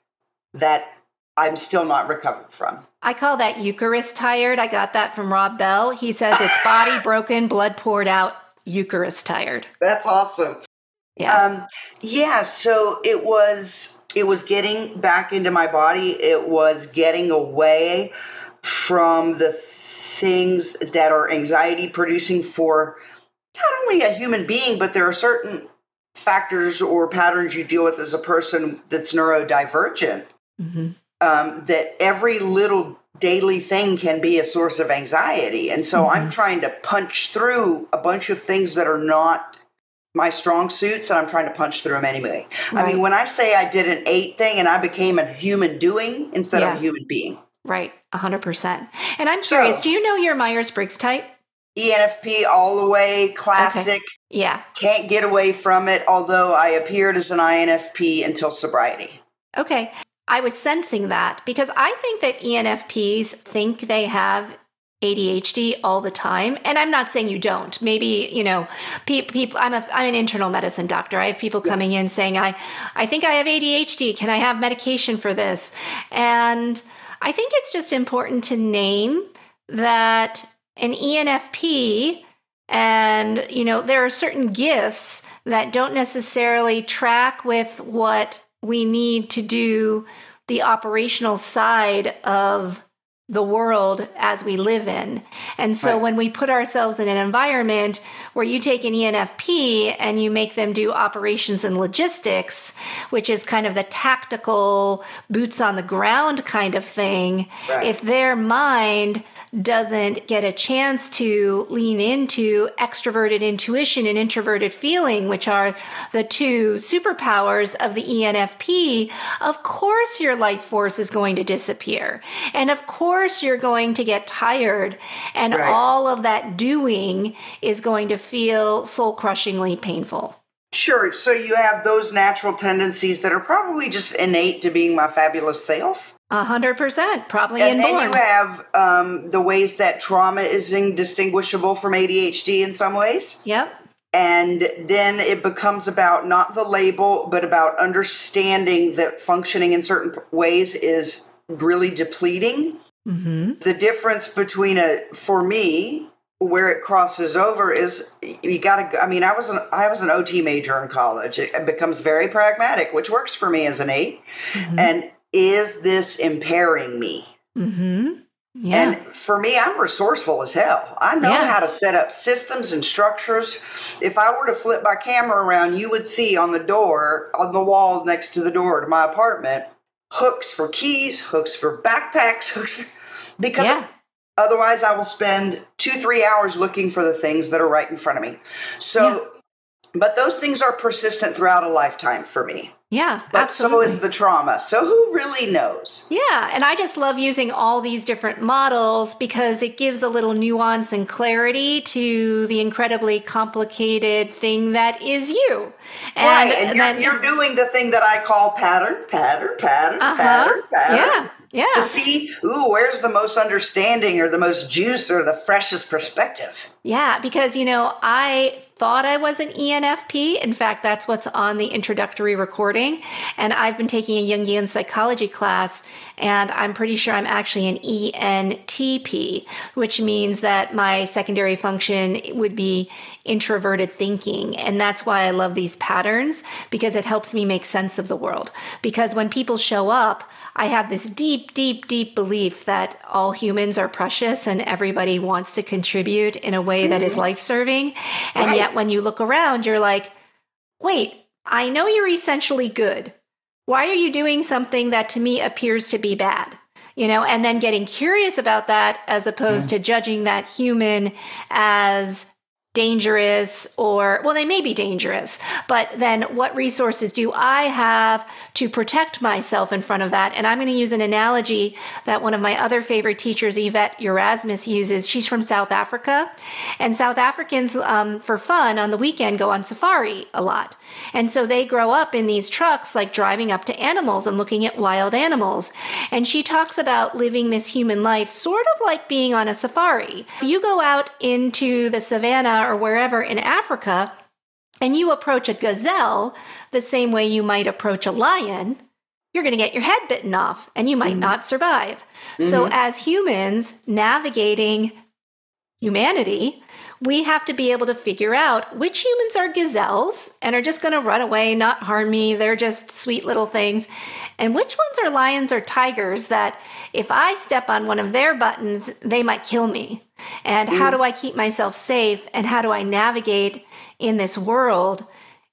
that I'm still not recovered from. I call that Eucharist tired. I got that from Rob Bell. He says it's body broken, blood poured out, Eucharist tired. That's awesome. Yeah. Um, yeah, so it was it was getting back into my body. It was getting away from the things that are anxiety producing for not only a human being, but there are certain factors or patterns you deal with as a person that's neurodivergent. hmm Um, that every little daily thing can be a source of anxiety. And so I'm trying to punch through a bunch of things that are not my strong suits and I'm trying to punch through them anyway. I mean, when I say I did an eight thing and I became a human doing instead Yeah. of a human being. Right, 100%. And I'm So- curious, do you know your Myers Briggs type? ENFP all the way, classic. Yeah. Can't get away from it, although I appeared as an INFP until sobriety. Okay. I was sensing that because I think that ENFPs think they have ADHD all the time. And I'm not saying you don't. Maybe, you know, people, people I'm a I'm an internal medicine doctor. I have people coming in saying I I think I have ADHD. Can I have medication for this? And I think it's just important to name that an ENFP and you know there are certain gifts that don't necessarily track with what we need to do the operational side of the world as we live in. And so Right. when we put ourselves in an environment where you take an ENFP and you make them do operations and logistics, which is kind of the tactical boots on the ground kind of thing, Right. if their mind doesn't get a chance to lean into extroverted intuition and introverted feeling, which are the two superpowers of the ENFP, of course your life force is going to disappear. And of course you're going to get tired. And Right. all of that doing is going to feel soul crushingly painful. Sure. So you have those natural tendencies that are probably just innate to being my fabulous self. A hundred percent, probably And then inborn. you have um, the ways that trauma is indistinguishable from ADHD in some ways. yep. And then it becomes about not the label, but about understanding that functioning in certain ways is really depleting. hmm The difference between a, for me, where it crosses over is you got to. I mean, I was an I was an OT major in college. It becomes very pragmatic, which works for me as an 8 And is this impairing me? Mm-hmm. Yeah. And for me, I'm resourceful as hell. I know Yeah. how to set up systems and structures. If I were to flip my camera around, you would see on the door, on the wall next to the door to my apartment, hooks for keys, hooks for backpacks, hooks for, because yeah. otherwise I will spend two, three hours looking for the things that are right in front of me. So, but those things are persistent throughout a lifetime for me. Yeah. But absolutely. so is the trauma. So who really knows? Yeah, and I just love using all these different models because it gives a little nuance and clarity to the incredibly complicated thing that is you. right, and you're, then- you're doing the thing that I call pattern, pattern, pattern, uh-huh. pattern, pattern. Yeah, Yeah. To see, ooh, where's the most understanding or the most juice or the freshest perspective? yeah. Because you know, I thought I was an ENFP. In fact, that's what's on the introductory recording. And I've been taking a Jungian psychology class, and I'm pretty sure I'm actually an ENTP, which means that my secondary function would be introverted thinking. And that's why I love these patterns because it helps me make sense of the world. Because when people show up, I have this deep, deep, deep belief that all humans are precious and everybody wants to contribute in a way that is mm-hmm. life serving. And Right. yet, when you look around, you're like, wait, I know you're essentially good. Why are you doing something that to me appears to be bad? You know, and then getting curious about that as opposed mm. to judging that human as dangerous or well they may be dangerous but then what resources do i have to protect myself in front of that? And i'm going to use an analogy that one of my other favorite teachers yvette erasmus uses. She's from south africa and south africans um, for fun on the weekend go on safari a lot. And so they grow up in these trucks like driving up to animals and looking at wild animals. And she talks about living this human life sort of like being on a safari. If you go out into the savannah or wherever in Africa, and you approach a gazelle the same way you might approach a lion, you're going to get your head bitten off and you might mm-hmm. not survive. So, mm-hmm. as humans navigating humanity, we have to be able to figure out which humans are gazelles and are just going to run away, not harm me. They're just sweet little things. And which ones are lions or tigers that if I step on one of their buttons, they might kill me. And how do I keep myself safe? And how do I navigate in this world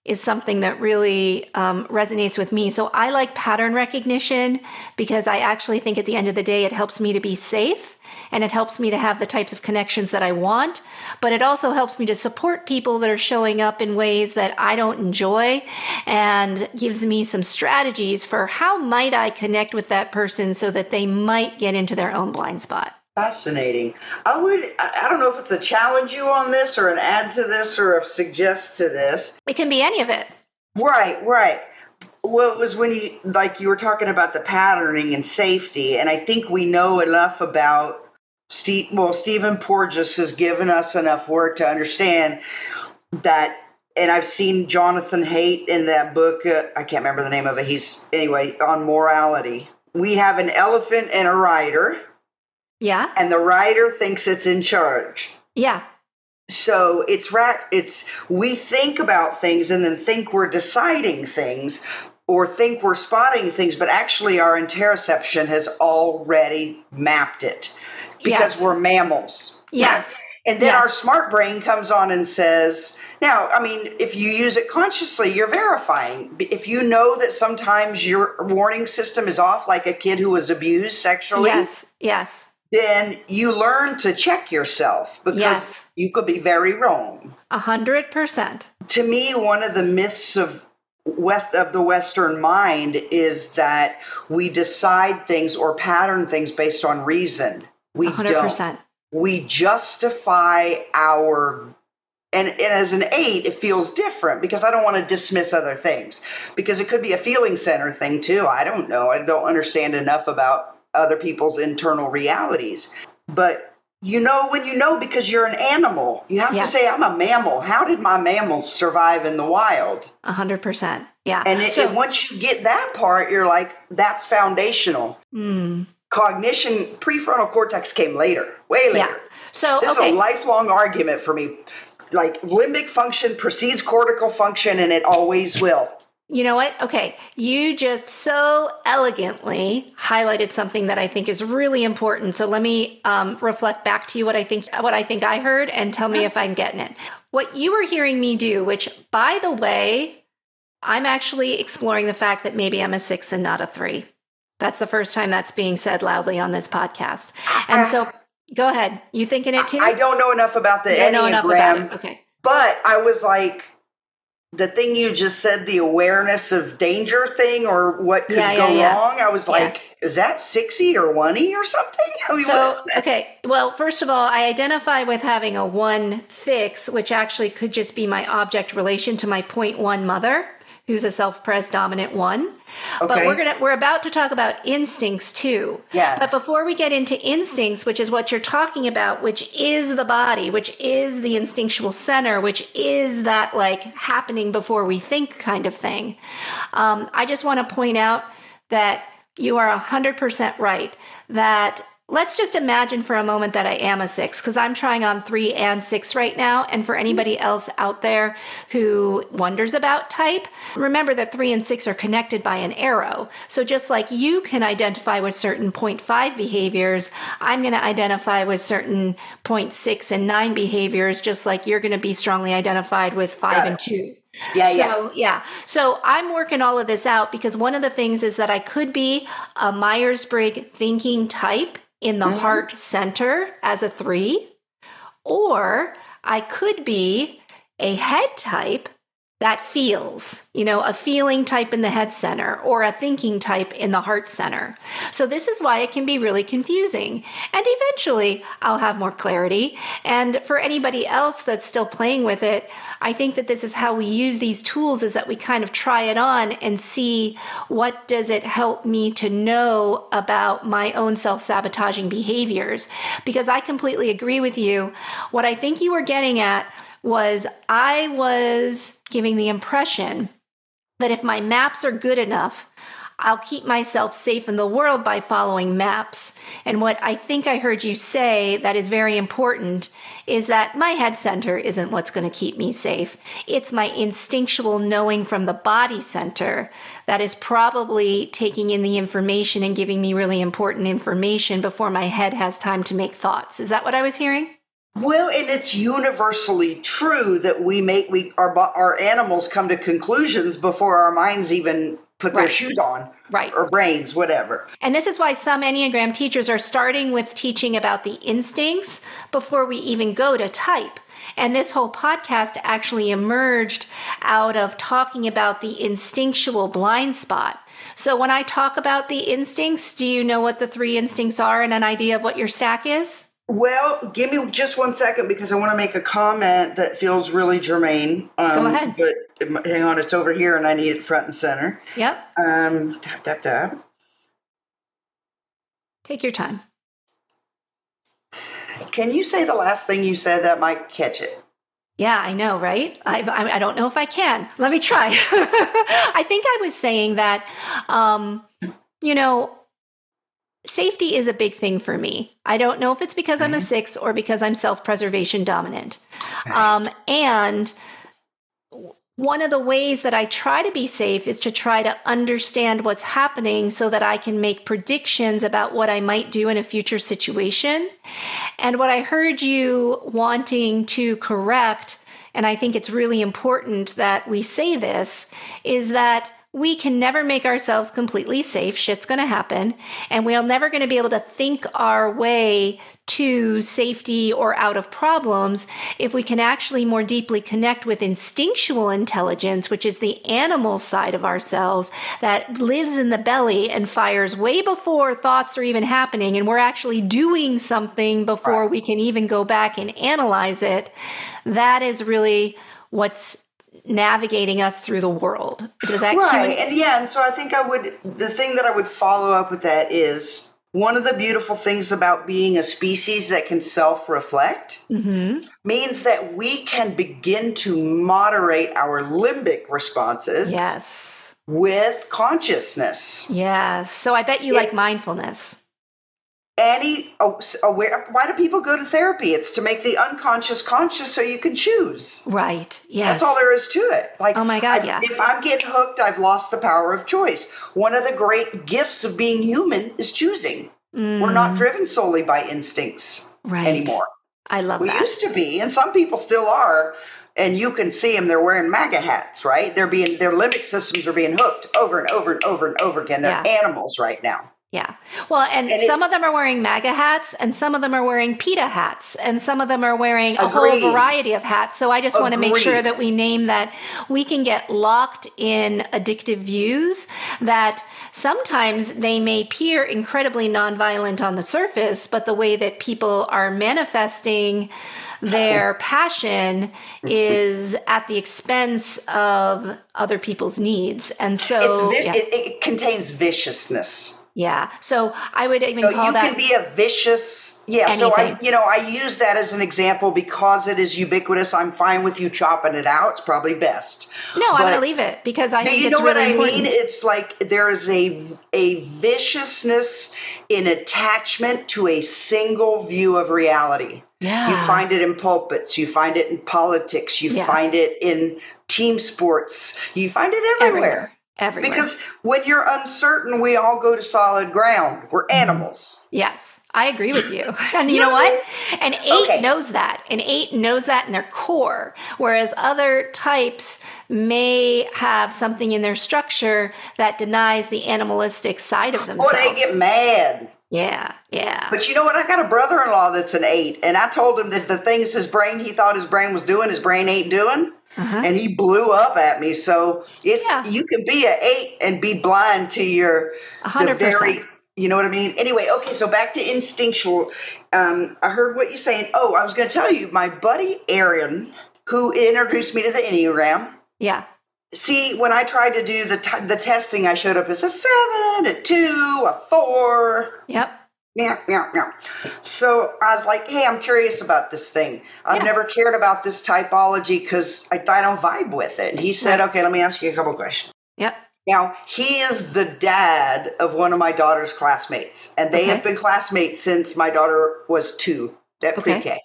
is something that really um, resonates with me. So I like pattern recognition because I actually think at the end of the day, it helps me to be safe and it helps me to have the types of connections that I want. But it also helps me to support people that are showing up in ways that I don't enjoy and gives me some strategies for how might I connect with that person so that they might get into their own blind spot. Fascinating. I would, I don't know if it's a challenge you on this or an add to this or a suggest to this. It can be any of it. Right, right. Well, it was when you, like, you were talking about the patterning and safety, and I think we know enough about Steve. Well, Stephen Porges has given us enough work to understand that, and I've seen Jonathan Haidt in that book. Uh, I can't remember the name of it. He's, anyway, on morality. We have an elephant and a rider yeah. And the rider thinks it's in charge. Yeah. So it's right. It's we think about things and then think we're deciding things or think we're spotting things, but actually our interoception has already mapped it because yes. we're mammals. Yes. And then yes. our smart brain comes on and says, now, I mean, if you use it consciously, you're verifying. If you know that sometimes your warning system is off, like a kid who was abused sexually. Yes, yes then you learn to check yourself because yes. you could be very wrong. A hundred percent. To me, one of the myths of west of the Western mind is that we decide things or pattern things based on reason. We 100%. don't. We justify our and, and as an eight, it feels different because I don't want to dismiss other things because it could be a feeling center thing too. I don't know. I don't understand enough about other people's internal realities. But you know when you know because you're an animal. You have yes. to say, I'm a mammal. How did my mammals survive in the wild? A hundred percent. Yeah. And, it, so, and, once you get that part, you're like, that's foundational. Mm. Cognition, prefrontal cortex came later, way later. Yeah. So this okay. is a lifelong argument for me. Like limbic function precedes cortical function, and it always will. You know what? Okay. You just so elegantly highlighted something that I think is really important. So let me um, reflect back to you what I think what I think I heard and tell me if I'm getting it. What you were hearing me do, which by the way, I'm actually exploring the fact that maybe I'm a six and not a three. That's the first time that's being said loudly on this podcast. And so go ahead. You thinking it too? I don't know enough about the Enneagram. Know enough about it. Okay. But I was like, the thing you just said, the awareness of danger thing or what could yeah, go yeah, yeah. wrong, I was like, is that 60 or 1 or something? I mean, so, okay. Well, first of all, I identify with having a one fix, which actually could just be my object relation to my point one mother who's a self-pres dominant one. Okay. But we're gonna we're about to talk about instincts too. Yeah. But before we get into instincts, which is what you're talking about, which is the body, which is the instinctual center, which is that like happening before we think kind of thing. Um, I just want to point out that you are 100% right that let's just imagine for a moment that I am a six because I'm trying on three and six right now. And for anybody else out there who wonders about type, remember that three and six are connected by an arrow. So just like you can identify with certain 0.5 behaviors, I'm going to identify with certain 0.6 and nine behaviors, just like you're going to be strongly identified with five and two. Yeah, so, yeah. Yeah. So I'm working all of this out because one of the things is that I could be a Myers Briggs thinking type in the mm-hmm. heart center as a three, or I could be a head type that feels, you know, a feeling type in the head center or a thinking type in the heart center. So, this is why it can be really confusing. And eventually, I'll have more clarity. And for anybody else that's still playing with it, I think that this is how we use these tools is that we kind of try it on and see what does it help me to know about my own self-sabotaging behaviors because I completely agree with you. What I think you were getting at was I was giving the impression that if my maps are good enough, I'll keep myself safe in the world by following maps. And what I think I heard you say that is very important is that my head center isn't what's going to keep me safe. It's my instinctual knowing from the body center that is probably taking in the information and giving me really important information before my head has time to make thoughts. Is that what I was hearing? Well, and it's universally true that we make we our our animals come to conclusions before our minds even put their shoes on, Right. or brains, whatever. And this is why some Enneagram teachers are starting with teaching about the instincts before we even go to type. And this whole podcast actually emerged out of talking about the instinctual blind spot. So when I talk about the instincts, do you know what the three instincts are and an idea of what your stack is? Well, give me just one second because I want to make a comment that feels really germane. Um, Go ahead. But hang on, it's over here and I need it front and center. Yep. Um, tap, tap, tap. Take your time. Can you say the last thing you said that might catch it? Yeah, I know, right? I, I, I don't know if I can. Let me try. I think I was saying that, um, you know, safety is a big thing for me. I don't know if it's because I'm a six or because I'm self preservation dominant. Um, and one of the ways that I try to be safe is to try to understand what's happening so that I can make predictions about what I might do in a future situation. And what I heard you wanting to correct, and I think it's really important that we say this, is that we can never make ourselves completely safe. Shit's going to happen. And we're never going to be able to think our way to safety or out of problems if we can actually more deeply connect with instinctual intelligence, which is the animal side of ourselves that lives in the belly and fires way before thoughts are even happening. And we're actually doing something before Right. we can even go back and analyze it. That is really what's navigating us through the world. Does that Right. And yeah, and so I think I would, the thing that I would follow up with that is one of the beautiful things about being a species that can self reflect hmm means that we can begin to moderate our limbic responses Yes. with consciousness. Yes. So I bet you It- like mindfulness. Any oh, aware, why do people go to therapy? It's to make the unconscious conscious so you can choose. Right. Yes. That's all there is to it. Like, Oh my God, I- yeah. If I'm getting hooked, I've lost the power of choice. One of the great gifts of being human is choosing. We're not driven solely by instincts Mm. Right. anymore. I love that. We that. used to be, and some people still are. And you can see them; they're wearing MAGA hats, right? They're being their limbic systems are being hooked over and over and over and over again. They're Yeah. animals right now. Yeah. Well, and, And some of them are wearing MAGA hats, and some of them are wearing PETA hats, and some of them are wearing a Agreed. whole variety of hats. So I just want to make sure that we name that we can get locked in addictive views that sometimes they may appear incredibly nonviolent on the surface, but the way that people are manifesting their passion is at the expense of other people's needs. And so, It's vi- yeah. it, it contains viciousness. Yeah. So I would even So call you that. can be a vicious, yeah. So I, you know, I use that as an example because it is ubiquitous. I'm fine with you chopping it out. It's probably best. No, I But- believe it because I think you it's know what I important. mean? It's like there is a a viciousness in attachment to a single view of reality. Yeah. You find it in pulpits, you find it in politics, you Yeah. find it in team sports, you find it everywhere. everywhere. Everywhere. Because when you're uncertain, we all go to solid ground. We're Mm-hmm. animals. yes, I agree with you. And you know what? An eight Okay. knows that. An eight knows that in their core, whereas other types may have something in their structure that denies the animalistic side of themselves. Or they get mad. yeah, yeah. But you know what? I got a brother in law that's an eight, and I told him that the things his brain he thought his brain was doing, his brain ain't doing. Uh-huh. And he blew up at me. So it's Yeah. you can be an eight and be blind to your hundred the very percent. you know what I mean? Anyway, okay, so back to instinctual. Um, I heard what you're saying. Oh, I was gonna tell you, my buddy Aaron, who introduced me to the Enneagram, Yeah. See, when I tried to do the t- the testing, I showed up as a seven, a two, a four. Yep. Yeah, yeah, yeah. So I was like, "Hey, I'm curious about this thing. I've Yeah. never cared about this typology because I, I don't vibe with it." And he said, Right. "Okay, let me ask you a couple questions." Yep. Now he is the dad of one of my daughter's classmates, and they Okay. have been classmates since my daughter was two at Okay. pre-K.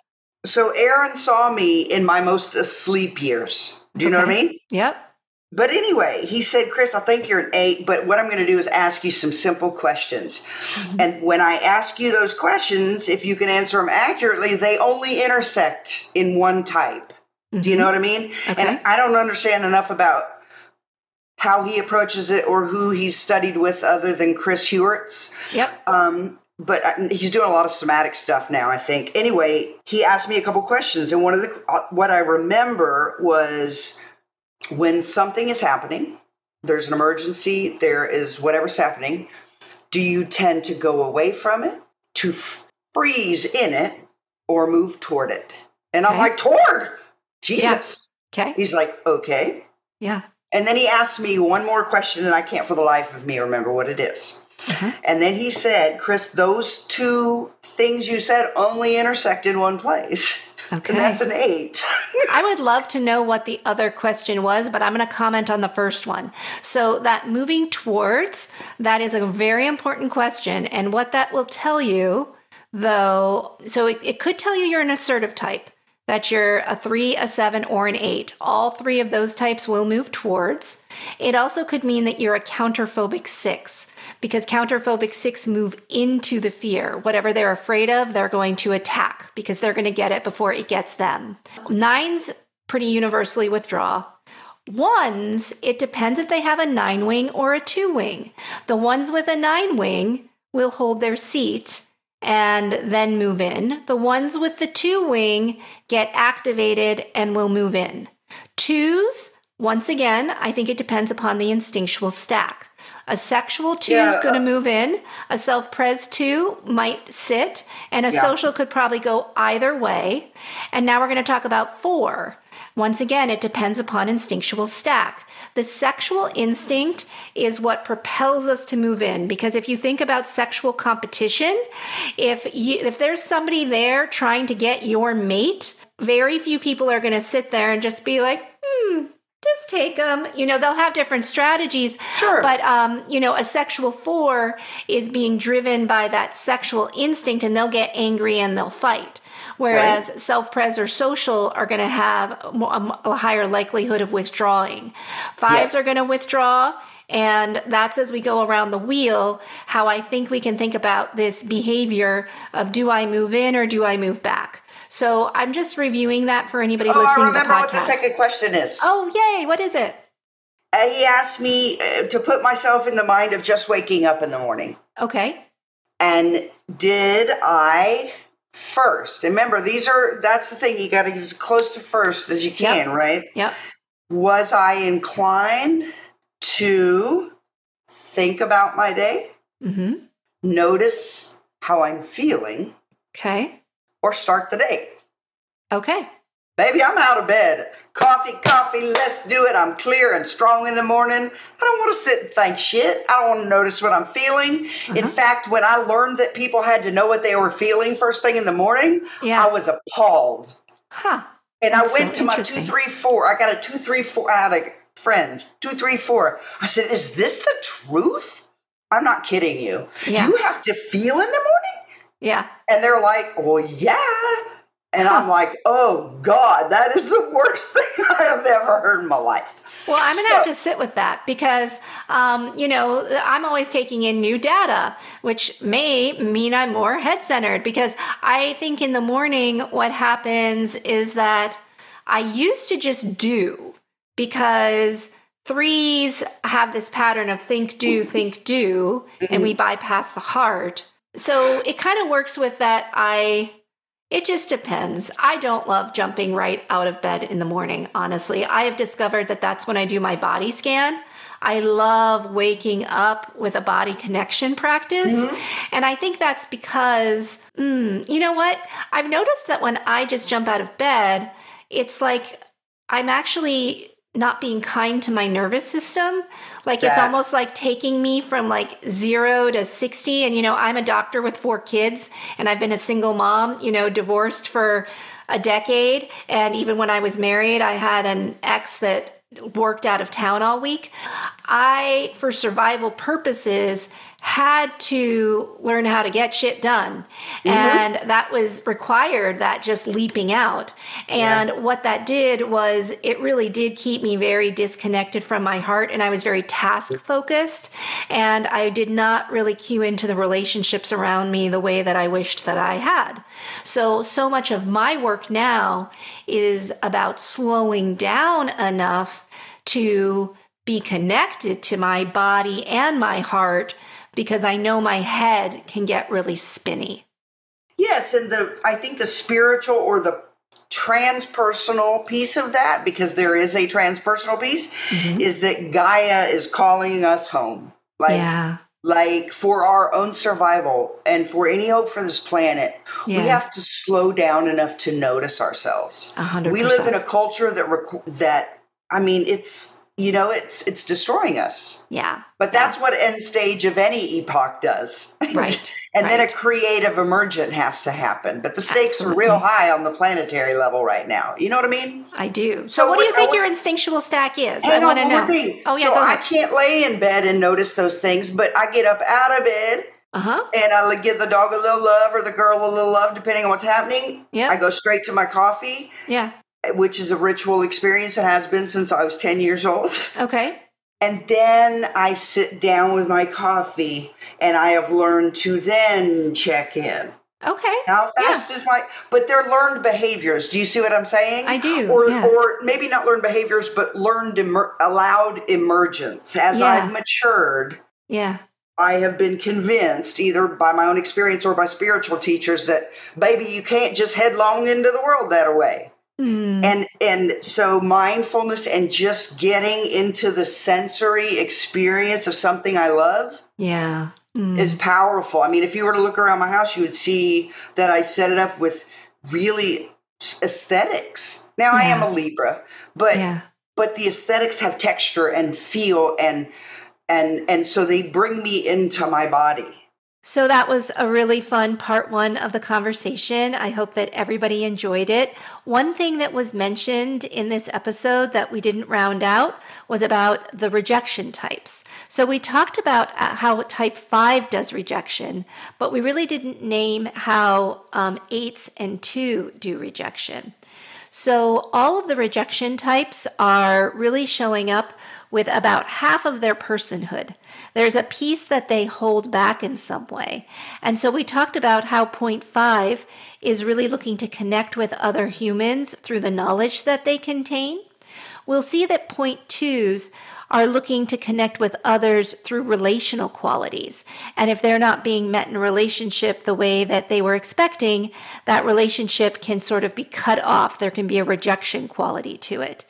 So Aaron saw me in my most asleep years. Do you know what I mean? Yep. But anyway, he said, Chris, I think you're an eight, but what I'm going to do is ask you some simple questions. Mm-hmm. And when I ask you those questions, if you can answer them accurately, they only intersect in one type. Mm-hmm. Do you know what I mean? Okay. And I don't understand enough about how he approaches it or who he's studied with other than Chris Heuertz. Yep. Um, but he's doing a lot of somatic stuff now, I think. Anyway, he asked me a couple questions, and one of the uh, what I remember was when something is happening, there's an emergency, there is whatever's happening, do you tend to go away from it, to freeze in it, or move toward it? And I'm like, toward! Jesus. Yeah. Okay. He's like, okay. Yeah. And then he asked me one more question, and I can't for the life of me remember what it is. Uh-huh. And then he said, Chris, those two things you said only intersect in one place. Okay. And that's an eight. I would love to know what the other question was, but I'm going to comment on the first one. So, that moving towards, that is a very important question. And what that will tell you, though, so it, it could tell you you're an assertive type, that you're a three, a seven, or an eight. All three of those types will move towards. It also could mean that you're a counterphobic six because counterphobic six move into the fear. Whatever they're afraid of, they're going to attack because they're going to get it before it gets them. Nines pretty universally withdraw. Ones, it depends if they have a nine wing or a two wing. The ones with a nine wing will hold their seat and then move in. The ones with the two wing get activated and will move in. Twos, once again, I think it depends upon the instinctual stack. A sexual two yeah. is going to move in. A self pres two might sit, and a yeah. social could probably go either way. And now we're going to talk about four. Once again, it depends upon instinctual stack. The sexual instinct is what propels us to move in because if you think about sexual competition, if you, if there's somebody there trying to get your mate, very few people are going to sit there and just be like, "Hmm, just take them. You know, they'll have different strategies. Sure. But, um, you know, a sexual four is being driven by that sexual instinct and they'll get angry and they'll fight. Whereas right. self pres or social are going to have a, a, higher likelihood of withdrawing. Fives yes. are going to withdraw. And that's as we go around the wheel, how I think we can think about this behavior of do I move in or do I move back? So I'm just reviewing that for anybody oh, listening to the podcast. I remember what the second question is. Oh, yay. What is it? Uh, he asked me uh, to put myself in the mind of just waking up in the morning. Okay. And did I first? Remember, these are that's the thing. You got to get as close to first as you can, yep. right? Yep. Was I inclined to think about my day? Mm-hmm. Notice how I'm feeling. Okay or start the day. Okay. Baby, I'm out of bed. Coffee, coffee, let's do it. I'm clear and strong in the morning. I don't want to sit and think shit. I don't want to notice what I'm feeling. Uh-huh. In fact, when I learned that people had to know what they were feeling first thing in the morning, yeah. I was appalled. Huh. And That's I went so to my two, three, four. I got a two, three, four. I had a friend, two, three, four. I said, Is this the truth? I'm not kidding you. Yeah. You have to feel in the morning? Yeah. And they're like, well, yeah. And. I'm like, oh God, that is the worst thing I have ever heard in my life. Well, I'm going to so, have to sit with that because, um, you know, I'm always taking in new data, which may mean I'm more head centered because I think in the morning, what happens is that I used to just do because threes have this pattern of think, do, think, do, mm-hmm. and we bypass the heart. So it kind of works with that. I, it just depends. I don't love jumping right out of bed in the morning, honestly. I have discovered that that's when I do my body scan. I love waking up with a body connection practice. Mm-hmm. And I think that's because, mm, you know what? I've noticed that when I just jump out of bed, it's like I'm actually not being kind to my nervous system. Like that. it's almost like taking me from like zero to 60. And, you know, I'm a doctor with four kids and I've been a single mom, you know, divorced for a decade. And even when I was married, I had an ex that worked out of town all week. I, for survival purposes, had to learn how to get shit done. Mm-hmm. And that was required, that just leaping out. And yeah. what that did was it really did keep me very disconnected from my heart. And I was very task focused. And I did not really cue into the relationships around me the way that I wished that I had. So, so much of my work now is about slowing down enough to be connected to my body and my heart because I know my head can get really spinny. Yes, and the I think the spiritual or the transpersonal piece of that because there is a transpersonal piece mm-hmm. is that Gaia is calling us home. Like yeah. like for our own survival and for any hope for this planet, yeah. we have to slow down enough to notice ourselves. 100%. We live in a culture that rec- that I mean it's you know it's it's destroying us yeah but that's yeah. what end stage of any epoch does right and right. then a creative emergent has to happen but the stakes Absolutely. are real high on the planetary level right now you know what i mean i do so, so what, do you think your instinctual stack is i want to know thing. oh yeah so i can't lay in bed and notice those things but i get up out of bed uh-huh. And I give the dog a little love or the girl a little love, depending on what's happening. Yeah. I go straight to my coffee. Yeah which is a ritual experience. It has been since I was 10 years old. Okay. And then I sit down with my coffee and I have learned to then check in. Okay. How fast yeah. is my but they're learned behaviors. Do you see what I'm saying? I do. Or yeah. or maybe not learned behaviors, but learned emer- allowed emergence. As yeah. I've matured. Yeah. I have been convinced, either by my own experience or by spiritual teachers, that baby, you can't just headlong into the world that way. Mm. And and so mindfulness and just getting into the sensory experience of something I love yeah mm. is powerful. I mean, if you were to look around my house, you would see that I set it up with really aesthetics. Now yeah. I am a Libra, but yeah. but the aesthetics have texture and feel and and and so they bring me into my body. So that was a really fun part one of the conversation. I hope that everybody enjoyed it. One thing that was mentioned in this episode that we didn't round out was about the rejection types. So we talked about uh, how type 5 does rejection, but we really didn't name how um, 8s and 2 do rejection. So all of the rejection types are really showing up with about half of their personhood. There's a piece that they hold back in some way. And so we talked about how point five is really looking to connect with other humans through the knowledge that they contain. We'll see that point twos are looking to connect with others through relational qualities. And if they're not being met in a relationship the way that they were expecting, that relationship can sort of be cut off. There can be a rejection quality to it.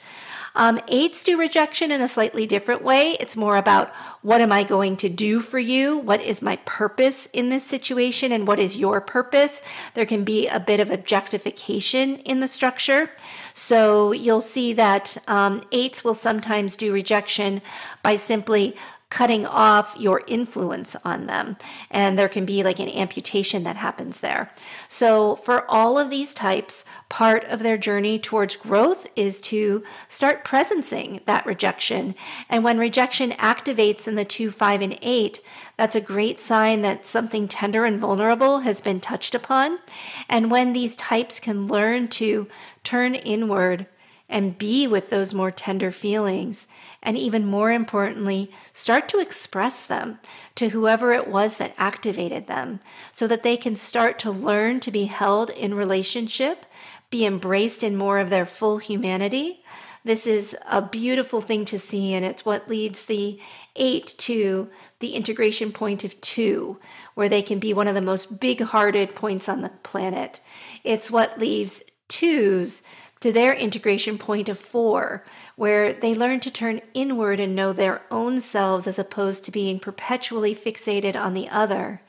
Um, eights do rejection in a slightly different way. It's more about what am I going to do for you? What is my purpose in this situation? And what is your purpose? There can be a bit of objectification in the structure. So you'll see that um, eights will sometimes do rejection by simply cutting off your influence on them. And there can be like an amputation that happens there. So, for all of these types, part of their journey towards growth is to start presencing that rejection. And when rejection activates in the 2, 5, and 8, that's a great sign that something tender and vulnerable has been touched upon. And when these types can learn to turn inward and be with those more tender feelings, and even more importantly, start to express them to whoever it was that activated them so that they can start to learn to be held in relationship, be embraced in more of their full humanity. This is a beautiful thing to see, and it's what leads the eight to the integration point of two, where they can be one of the most big hearted points on the planet. It's what leaves twos to their integration point of four, where they learn to turn inward and know their own selves as opposed to being perpetually fixated on the other.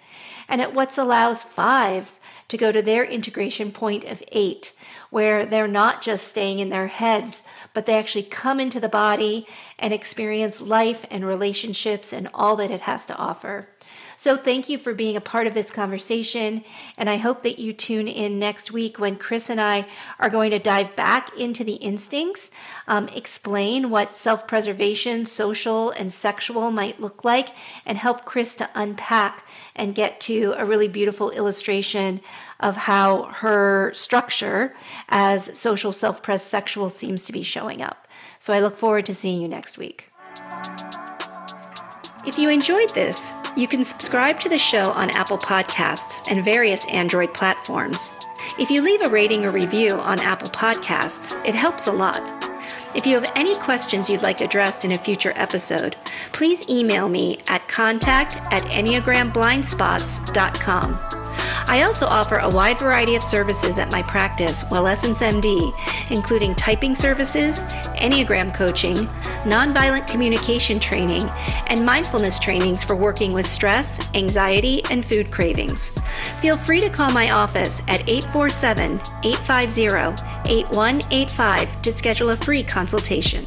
And at what allows fives to go to their integration point of eight, where they're not just staying in their heads, but they actually come into the body and experience life and relationships and all that it has to offer. So, thank you for being a part of this conversation. And I hope that you tune in next week when Chris and I are going to dive back into the instincts, um, explain what self preservation, social, and sexual might look like, and help Chris to unpack and get to a really beautiful illustration of how her structure as social self pres sexual seems to be showing up. So, I look forward to seeing you next week. If you enjoyed this, you can subscribe to the show on Apple Podcasts and various Android platforms. If you leave a rating or review on Apple Podcasts, it helps a lot. If you have any questions you'd like addressed in a future episode, please email me at contact at enneagramblindspots.com. I also offer a wide variety of services at my practice, Wellessence MD, including typing services, Enneagram coaching, nonviolent communication training, and mindfulness trainings for working with stress, anxiety, and food cravings. Feel free to call my office at 847 850 8185 to schedule a free consultation.